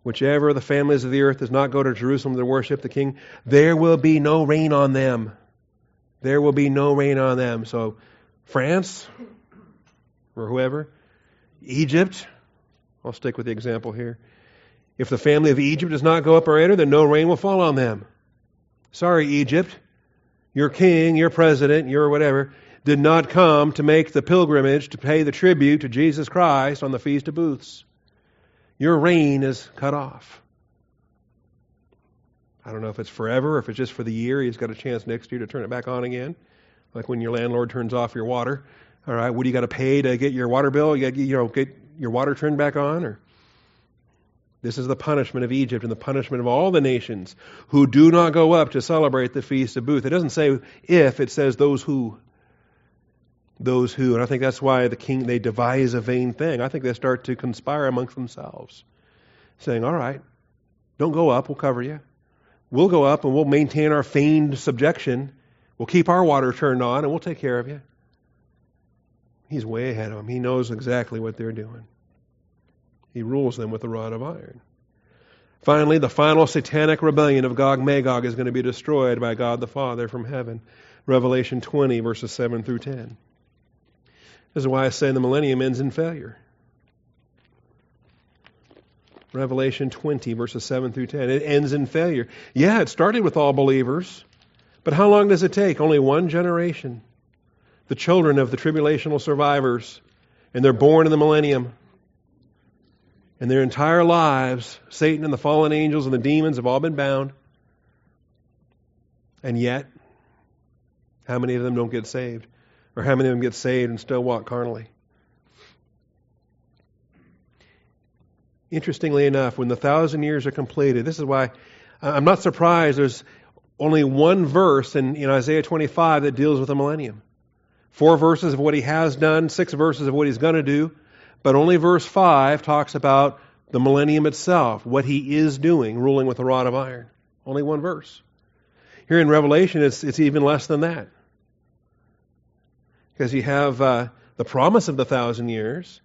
Whichever of the families of the earth does not go to Jerusalem to worship the king, there will be no rain on them. There will be no rain on them. So, France, or whoever, Egypt, I'll stick with the example here. If the family of Egypt does not go up or enter, then no rain will fall on them. Sorry, Egypt. Your king, your president, your whatever, did not come to make the pilgrimage to pay the tribute to Jesus Christ on the Feast of Booths. Your rain is cut off. I don't know if it's forever or if it's just for the year. He's got a chance next year to turn it back on again. Like when your landlord turns off your water. All right, what do you got to pay to get your water bill? You got you know get your water turned back on? Or this is the punishment of Egypt and the punishment of all the nations who do not go up to celebrate the feast of Booth. It doesn't say if; it says those who. Those who, and I think that's why the king they devise a vain thing. I think they start to conspire amongst themselves, saying, "All right, don't go up; we'll cover you. We'll go up and we'll maintain our feigned subjection. We'll keep our water turned on, and we'll take care of you." He's way ahead of them. He knows exactly what they're doing. He rules them with a rod of iron. Finally, the final satanic rebellion of Gog Magog is going to be destroyed by God the Father from heaven. Revelation 20, verses 7 through 10. This is why I say the millennium ends in failure. Revelation 20, verses 7 through 10. It ends in failure. Yeah, it started with all believers, but how long does it take? Only one generation the children of the tribulational survivors And they're born in the millennium. And their entire lives, Satan and the fallen angels and the demons have all been bound. And yet, how many of them don't get saved? Or how many of them get saved and still walk carnally? Interestingly enough, when the thousand years are completed, this is why I'm not surprised there's only one verse in, in Isaiah 25 that deals with the millennium. Four verses of what he has done, six verses of what he's going to do, but only verse 5 talks about the millennium itself, what he is doing, ruling with a rod of iron. Only one verse. Here in Revelation, it's, it's even less than that. Because you have uh, the promise of the thousand years.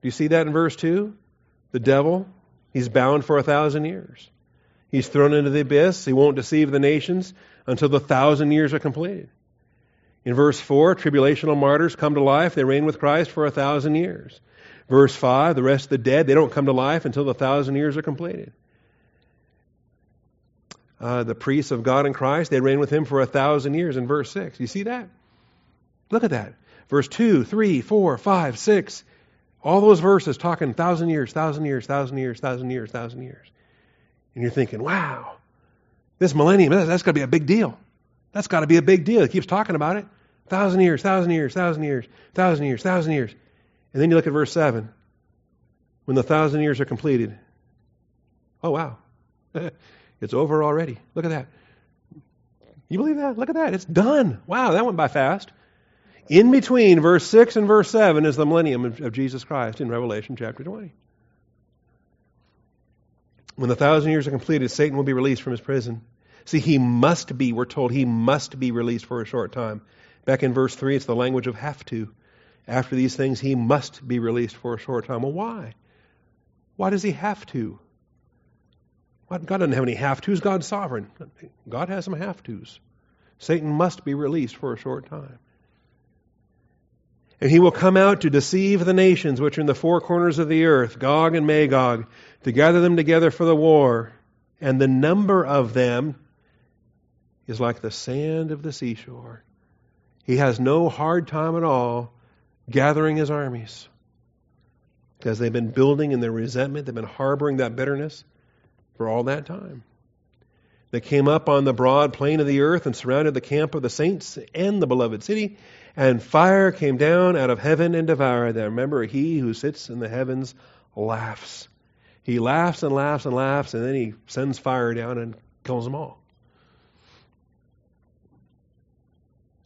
Do you see that in verse 2? The devil, he's bound for a thousand years. He's thrown into the abyss. He won't deceive the nations until the thousand years are completed. In verse 4, tribulational martyrs come to life. They reign with Christ for a thousand years. Verse 5, the rest of the dead, they don't come to life until the thousand years are completed. Uh, the priests of God in Christ, they reign with him for a thousand years in verse 6. You see that? Look at that. Verse 2, 3, 4, 5, 6. All those verses talking thousand years, thousand years, thousand years, thousand years, thousand years. And you're thinking, wow, this millennium, that's got to be a big deal. That's got to be a big deal. He keeps talking about it. Thousand years, thousand years, thousand years, thousand years, thousand years. And then you look at verse 7. When the thousand years are completed. Oh, wow. <laughs> it's over already. Look at that. You believe that? Look at that. It's done. Wow, that went by fast. In between verse 6 and verse 7 is the millennium of, of Jesus Christ in Revelation chapter 20. When the thousand years are completed, Satan will be released from his prison. See, he must be, we're told, he must be released for a short time. Back in verse 3, it's the language of have to. After these things, he must be released for a short time. Well, why? Why does he have to? God doesn't have any have tos. God's sovereign. God has some have tos. Satan must be released for a short time. And he will come out to deceive the nations which are in the four corners of the earth, Gog and Magog, to gather them together for the war. And the number of them is like the sand of the seashore. He has no hard time at all gathering his armies because they've been building in their resentment, they've been harboring that bitterness for all that time. They came up on the broad plain of the earth and surrounded the camp of the saints and the beloved city and fire came down out of heaven and devoured them. Remember, he who sits in the heavens laughs. He laughs and laughs and laughs, and then he sends fire down and kills them all.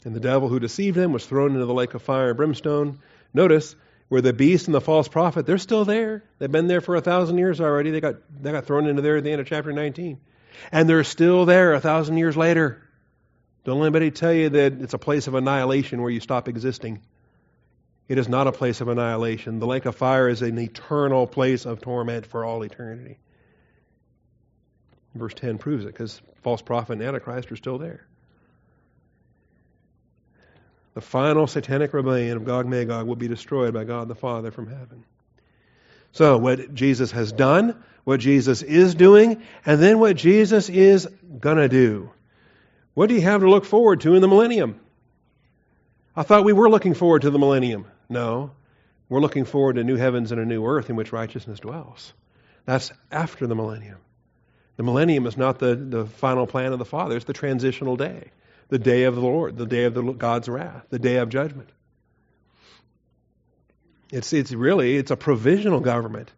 And the devil who deceived them was thrown into the lake of fire and brimstone. Notice where the beast and the false prophet, they're still there. They've been there for a thousand years already. They got they got thrown into there at the end of chapter 19. And they're still there a thousand years later. Don't let anybody tell you that it's a place of annihilation where you stop existing. It is not a place of annihilation. The lake of fire is an eternal place of torment for all eternity. Verse 10 proves it because false prophet and Antichrist are still there. The final satanic rebellion of Gog Magog will be destroyed by God the Father from heaven. So, what Jesus has done, what Jesus is doing, and then what Jesus is going to do. What do you have to look forward to in the millennium? I thought we were looking forward to the millennium. No, we're looking forward to new heavens and a new earth in which righteousness dwells. That's after the millennium. The millennium is not the, the final plan of the Father, it's the transitional day, the day of the Lord, the day of the, God's wrath, the day of judgment. It's, it's really it's a provisional government.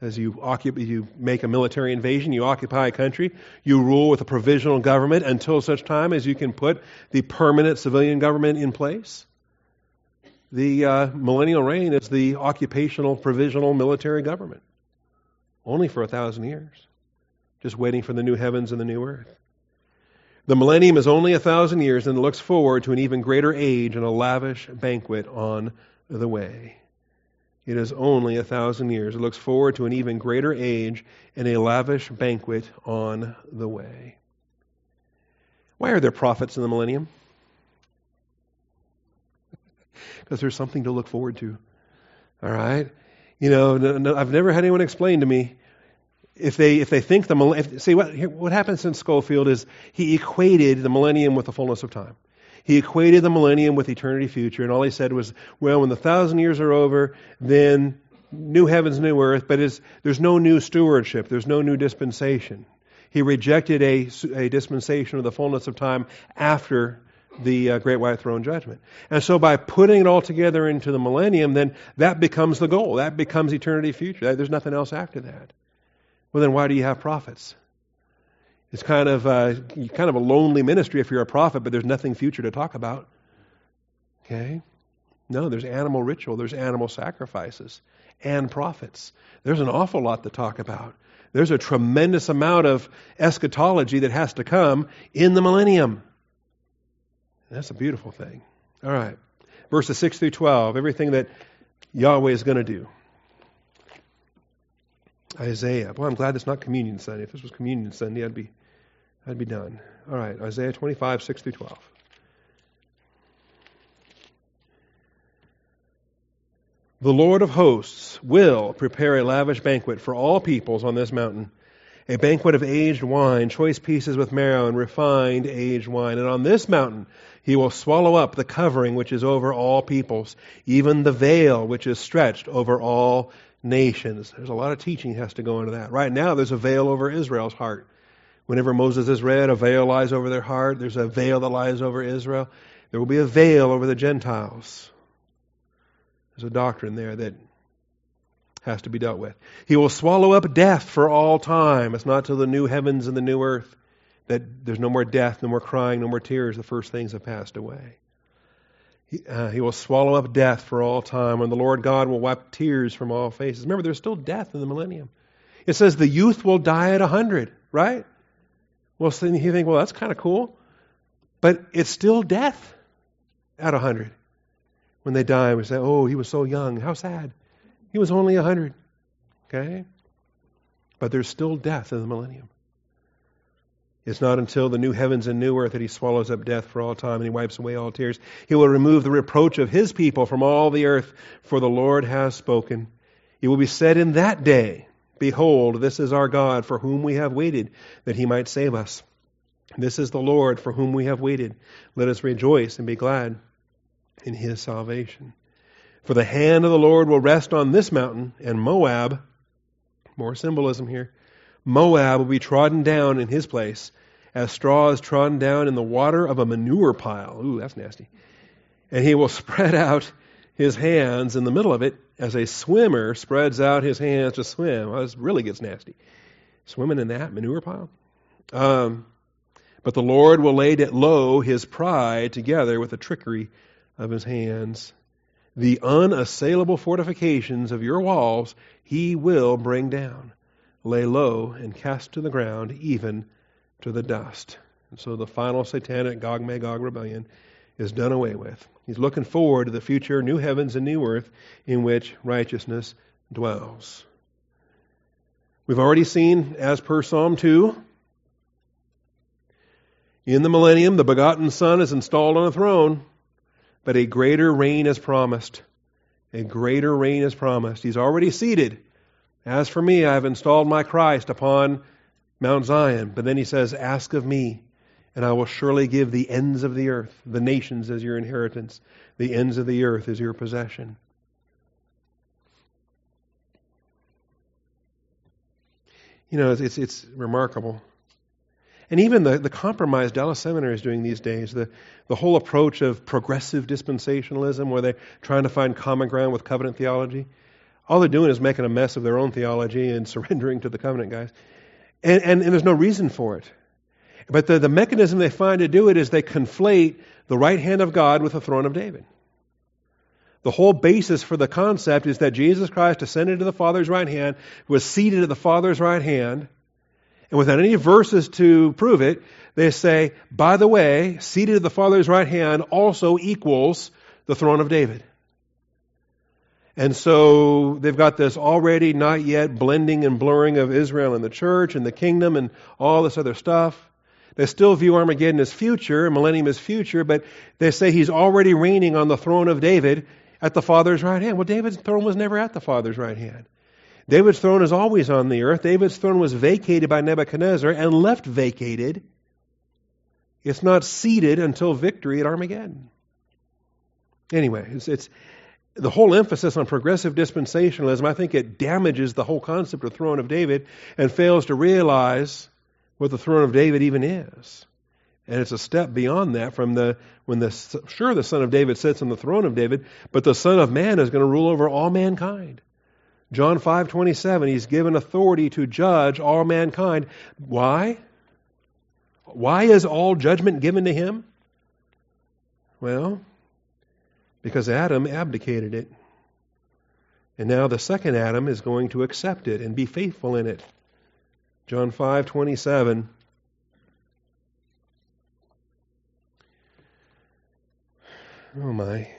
As you, occupy, you make a military invasion, you occupy a country, you rule with a provisional government until such time as you can put the permanent civilian government in place. The uh, millennial reign is the occupational provisional military government, only for a thousand years, just waiting for the new heavens and the new earth. The millennium is only a thousand years and looks forward to an even greater age and a lavish banquet on the way. It is only a thousand years. It looks forward to an even greater age and a lavish banquet on the way. Why are there prophets in the millennium? <laughs> because there's something to look forward to. All right? You know, no, no, I've never had anyone explain to me if they if they think the see what what happens in Scofield is he equated the millennium with the fullness of time. He equated the millennium with eternity future, and all he said was, well, when the thousand years are over, then new heavens, new earth, but there's no new stewardship, there's no new dispensation. He rejected a, a dispensation of the fullness of time after the uh, great white throne judgment. And so by putting it all together into the millennium, then that becomes the goal. That becomes eternity future. There's nothing else after that. Well, then why do you have prophets? It's kind of, uh, kind of a lonely ministry if you're a prophet, but there's nothing future to talk about. Okay? No, there's animal ritual, there's animal sacrifices, and prophets. There's an awful lot to talk about. There's a tremendous amount of eschatology that has to come in the millennium. That's a beautiful thing. All right. Verses 6 through 12, everything that Yahweh is going to do. Isaiah. Well, I'm glad it's not Communion Sunday. If this was Communion Sunday, I'd be, I'd be done. All right, Isaiah 25, 6 through 12. The Lord of hosts will prepare a lavish banquet for all peoples on this mountain, a banquet of aged wine, choice pieces with marrow, and refined aged wine. And on this mountain he will swallow up the covering which is over all peoples, even the veil which is stretched over all nations. There's a lot of teaching has to go into that. Right now, there's a veil over Israel's heart. Whenever Moses is read, a veil lies over their heart. There's a veil that lies over Israel. There will be a veil over the Gentiles. There's a doctrine there that has to be dealt with. He will swallow up death for all time. It's not till the new heavens and the new earth that there's no more death, no more crying, no more tears. The first things have passed away. He, uh, he will swallow up death for all time, and the Lord God will wipe tears from all faces. Remember, there's still death in the millennium. It says the youth will die at a hundred, right? Well, so you think, well, that's kind of cool, but it's still death at a hundred when they die, we say, oh, he was so young. How sad. He was only a 100. Okay? But there's still death in the millennium. It's not until the new heavens and new earth that he swallows up death for all time and he wipes away all tears. He will remove the reproach of his people from all the earth, for the Lord has spoken. It will be said in that day, Behold, this is our God for whom we have waited, that he might save us. This is the Lord for whom we have waited. Let us rejoice and be glad in his salvation. For the hand of the Lord will rest on this mountain, and Moab, more symbolism here, Moab will be trodden down in his place, as straw is trodden down in the water of a manure pile. Ooh, that's nasty. And he will <laughs> spread out his hands in the middle of it as a swimmer spreads out his hands to swim. Well, this really gets nasty. Swimming in that manure pile. Um, but the Lord will lay low his pride together with the trickery of his hands. The unassailable fortifications of your walls he will bring down, lay low, and cast to the ground, even to the dust. And so the final satanic Gog Magog rebellion is done away with. He's looking forward to the future new heavens and new earth in which righteousness dwells. We've already seen, as per Psalm 2, in the millennium, the begotten Son is installed on a throne. But a greater reign is promised. A greater reign is promised. He's already seated. As for me, I have installed my Christ upon Mount Zion. But then he says, Ask of me, and I will surely give the ends of the earth, the nations as your inheritance, the ends of the earth as your possession. You know, it's, it's remarkable. And even the, the compromise Dallas Seminary is doing these days, the, the whole approach of progressive dispensationalism, where they're trying to find common ground with covenant theology, all they're doing is making a mess of their own theology and <laughs> surrendering to the covenant guys. And, and, and there's no reason for it. But the, the mechanism they find to do it is they conflate the right hand of God with the throne of David. The whole basis for the concept is that Jesus Christ ascended to the Father's right hand, was seated at the Father's right hand, and without any verses to prove it, they say, by the way, seated at the Father's right hand also equals the throne of David. And so they've got this already not yet blending and blurring of Israel and the church and the kingdom and all this other stuff. They still view Armageddon as future, millennium as future, but they say he's already reigning on the throne of David at the Father's right hand. Well, David's throne was never at the Father's right hand. David's throne is always on the earth. David's throne was vacated by Nebuchadnezzar and left vacated It's not seated until victory at Armageddon. Anyway, it's, it's the whole emphasis on progressive dispensationalism, I think it damages the whole concept of throne of David and fails to realize what the throne of David even is. And it's a step beyond that from the when the sure the son of David sits on the throne of David, but the son of man is going to rule over all mankind. John 5:27 he's given authority to judge all mankind. Why? Why is all judgment given to him? Well, because Adam abdicated it. And now the second Adam is going to accept it and be faithful in it. John 5:27 Oh my.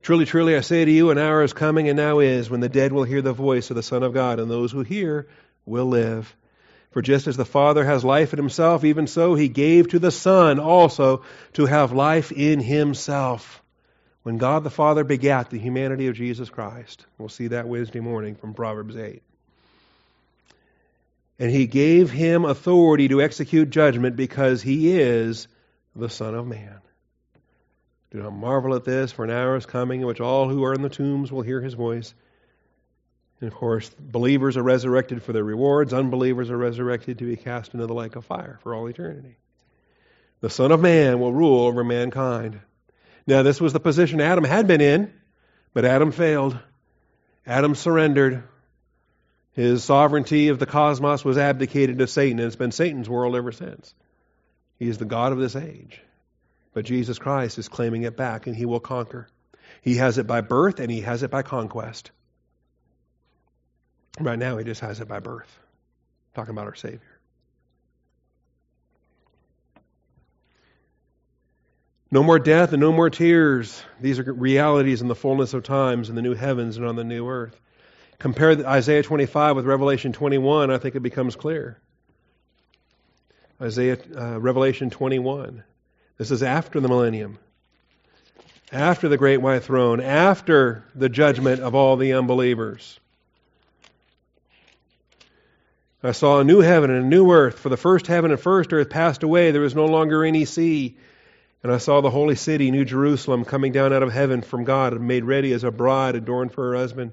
Truly, truly, I say to you, an hour is coming and now is when the dead will hear the voice of the Son of God, and those who hear will live. For just as the Father has life in himself, even so he gave to the Son also to have life in himself. When God the Father begat the humanity of Jesus Christ. We'll see that Wednesday morning from Proverbs 8. And he gave him authority to execute judgment because he is the Son of Man. Do not marvel at this, for an hour is coming in which all who are in the tombs will hear his voice and of course, believers are resurrected for their rewards, unbelievers are resurrected to be cast into the lake of fire for all eternity. The Son of Man will rule over mankind. Now, this was the position Adam had been in, but Adam failed. Adam surrendered. His sovereignty of the cosmos was abdicated to Satan, and it's been Satan's world ever since. He is the God of this age. But Jesus Christ is claiming it back, and he will conquer. He has it by birth, and he has it by conquest. Right now, he just has it by birth. Talking about our Savior. No more death and no more tears. These are realities in the fullness of times in the new heavens and on the new earth. Compare Isaiah 25 with Revelation 21, I think it becomes clear. Isaiah, uh, Revelation 21. This is after the millennium, after the great white throne, after the judgment of all the unbelievers. I saw a new heaven and a new earth, for the first heaven and first earth passed away. There was no longer any sea. And I saw the holy city, New Jerusalem, coming down out of heaven from God and made ready as a bride adorned for her husband.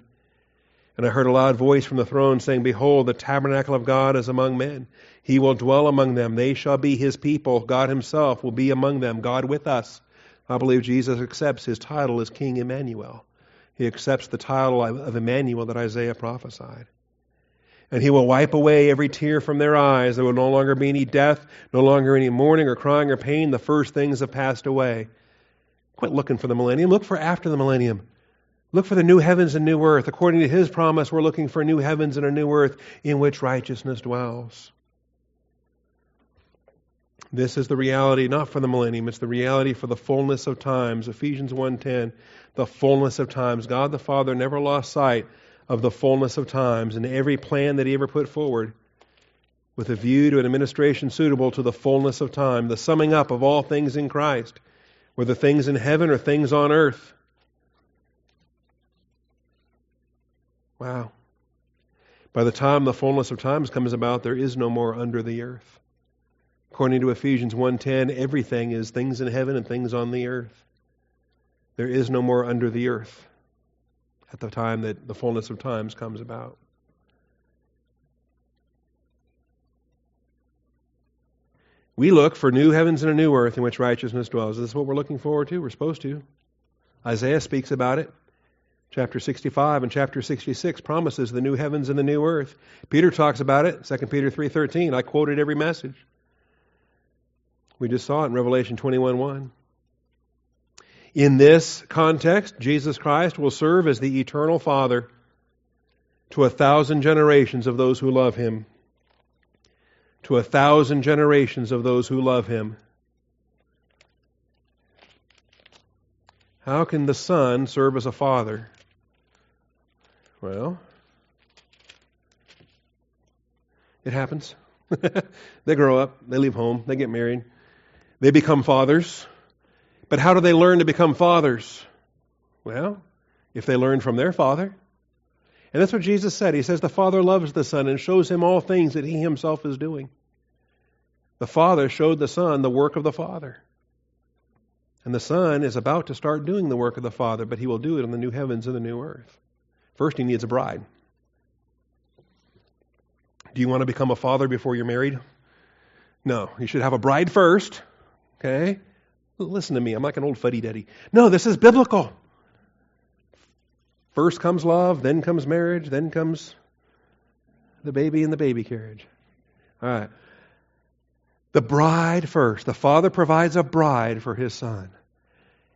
And I heard a loud voice from the throne saying, Behold, the tabernacle of God is among men. He will dwell among them. They shall be his people. God himself will be among them, God with us. I believe Jesus accepts his title as King Emmanuel. He accepts the title of Emmanuel that Isaiah prophesied and he will wipe away every tear from their eyes. There will no longer be any death, no longer any mourning or crying or pain. The first things have passed away. Quit looking for the millennium. Look for after the millennium. Look for the new heavens and new earth. According to his promise, we're looking for new heavens and a new earth in which righteousness dwells. This is the reality not for the millennium, it's the reality for the fullness of times. Ephesians 1:10, the fullness of times. God the Father never lost sight of the fullness of times and every plan that he ever put forward with a view to an administration suitable to the fullness of time, the summing up of all things in Christ, whether things in heaven or things on earth. Wow. By the time the fullness of times comes about, there is no more under the earth. According to Ephesians 1:10, everything is things in heaven and things on the earth. There is no more under the earth at the time that the fullness of times comes about. We look for new heavens and a new earth in which righteousness dwells. This is what we're looking forward to. We're supposed to. Isaiah speaks about it. Chapter 65 and chapter 66 promises the new heavens and the new earth. Peter talks about it, 2 Peter 3.13. I quoted every message. We just saw it in Revelation 21.1. In this context, Jesus Christ will serve as the eternal Father to a thousand generations of those who love him. To a thousand generations of those who love him. How can the Son serve as a father? Well, it happens. <laughs> they grow up, they leave home, they get married, they become fathers. But how do they learn to become fathers? Well, if they learn from their father. And that's what Jesus said. He says the Father loves the Son and shows him all things that he himself is doing. The Father showed the Son the work of the Father. And the Son is about to start doing the work of the Father, but he will do it in the new heavens and the new earth. First, he needs a bride. Do you want to become a father before you're married? No. You should have a bride first. Okay? Listen to me. I'm like an old fuddy duddy. No, this is biblical. First comes love, then comes marriage, then comes the baby in the baby carriage. All right. The bride first. The father provides a bride for his son.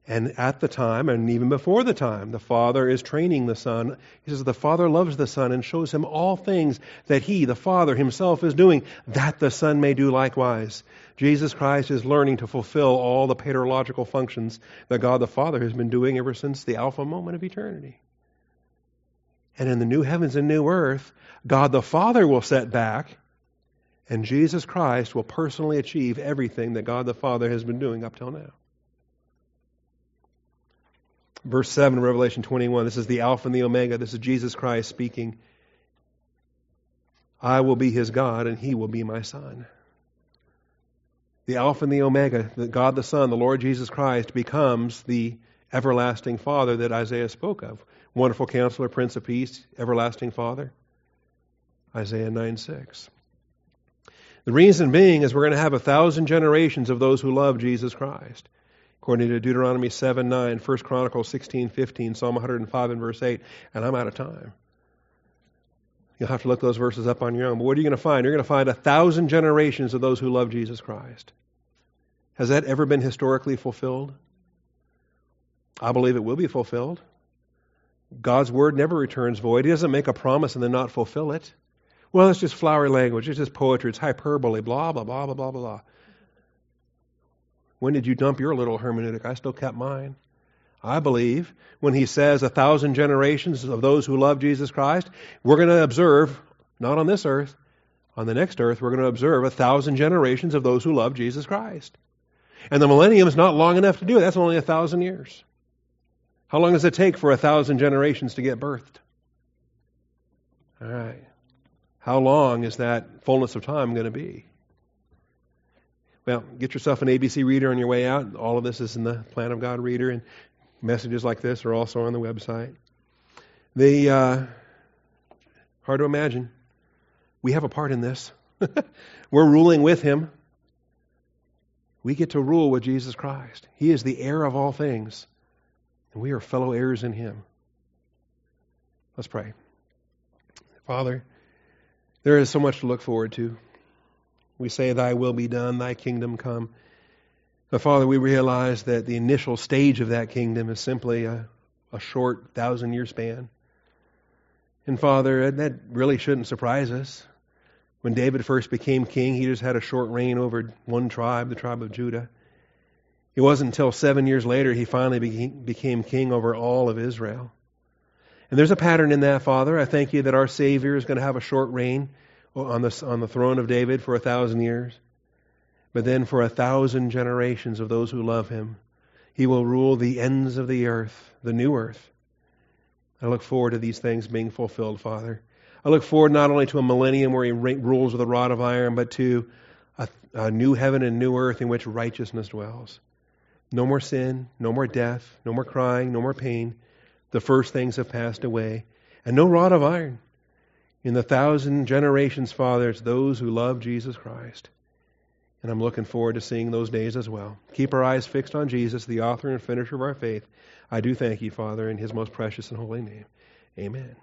And at the time, and even before the time, the Father is training the Son. He says, The Father loves the Son and shows him all things that He, the Father Himself, is doing, that the Son may do likewise. Jesus Christ is learning to fulfill all the paterological functions that God the Father has been doing ever since the Alpha moment of eternity. And in the new heavens and new earth, God the Father will set back, and Jesus Christ will personally achieve everything that God the Father has been doing up till now. Verse 7, Revelation 21. This is the Alpha and the Omega. This is Jesus Christ speaking. I will be his God, and he will be my son. The Alpha and the Omega, the God the Son, the Lord Jesus Christ, becomes the everlasting Father that Isaiah spoke of. Wonderful Counselor, Prince of Peace, everlasting Father. Isaiah 9 6. The reason being is we're going to have a thousand generations of those who love Jesus Christ according to Deuteronomy 7 9, 1 Chronicles 16 15, Psalm 105 and verse 8, and I'm out of time. You'll have to look those verses up on your own. But what are you going to find? You're going to find a thousand generations of those who love Jesus Christ. Has that ever been historically fulfilled? I believe it will be fulfilled. God's word never returns void. He doesn't make a promise and then not fulfill it. Well, it's just flowery language. It's just poetry. It's hyperbole. Blah, blah, blah, blah, blah, blah. When did you dump your little hermeneutic? I still kept mine. I believe when he says a thousand generations of those who love Jesus Christ, we're going to observe, not on this earth, on the next earth, we're going to observe a thousand generations of those who love Jesus Christ. And the millennium is not long enough to do it. That's only a thousand years. How long does it take for a thousand generations to get birthed? All right. How long is that fullness of time going to be? Well, get yourself an ABC reader on your way out. All of this is in the Plan of God reader, and messages like this are also on the website. The uh, hard to imagine. We have a part in this. <laughs> We're ruling with Him. We get to rule with Jesus Christ. He is the heir of all things, and we are fellow heirs in Him. Let's pray. Father, there is so much to look forward to. We say, Thy will be done, Thy kingdom come. But Father, we realize that the initial stage of that kingdom is simply a, a short thousand year span. And Father, that really shouldn't surprise us. When David first became king, he just had a short reign over one tribe, the tribe of Judah. It wasn't until seven years later he finally became king over all of Israel. And there's a pattern in that, Father. I thank you that our Savior is going to have a short reign on the, on the throne of David for a thousand years, but then for a thousand generations of those who love him. He will rule the ends of the earth, the new earth. I look forward to these things being fulfilled, Father. I look forward not only to a millennium where he rules with a rod of iron, but to a, a new heaven and new earth in which righteousness dwells. No more sin, no more death, no more crying, no more pain. The first things have passed away, and no rod of iron in the thousand generations, Father, it's those who love Jesus Christ. And I'm looking forward to seeing those days as well. Keep our eyes fixed on Jesus, the author and finisher of our faith. I do thank you, Father, in his most precious and holy name. Amen.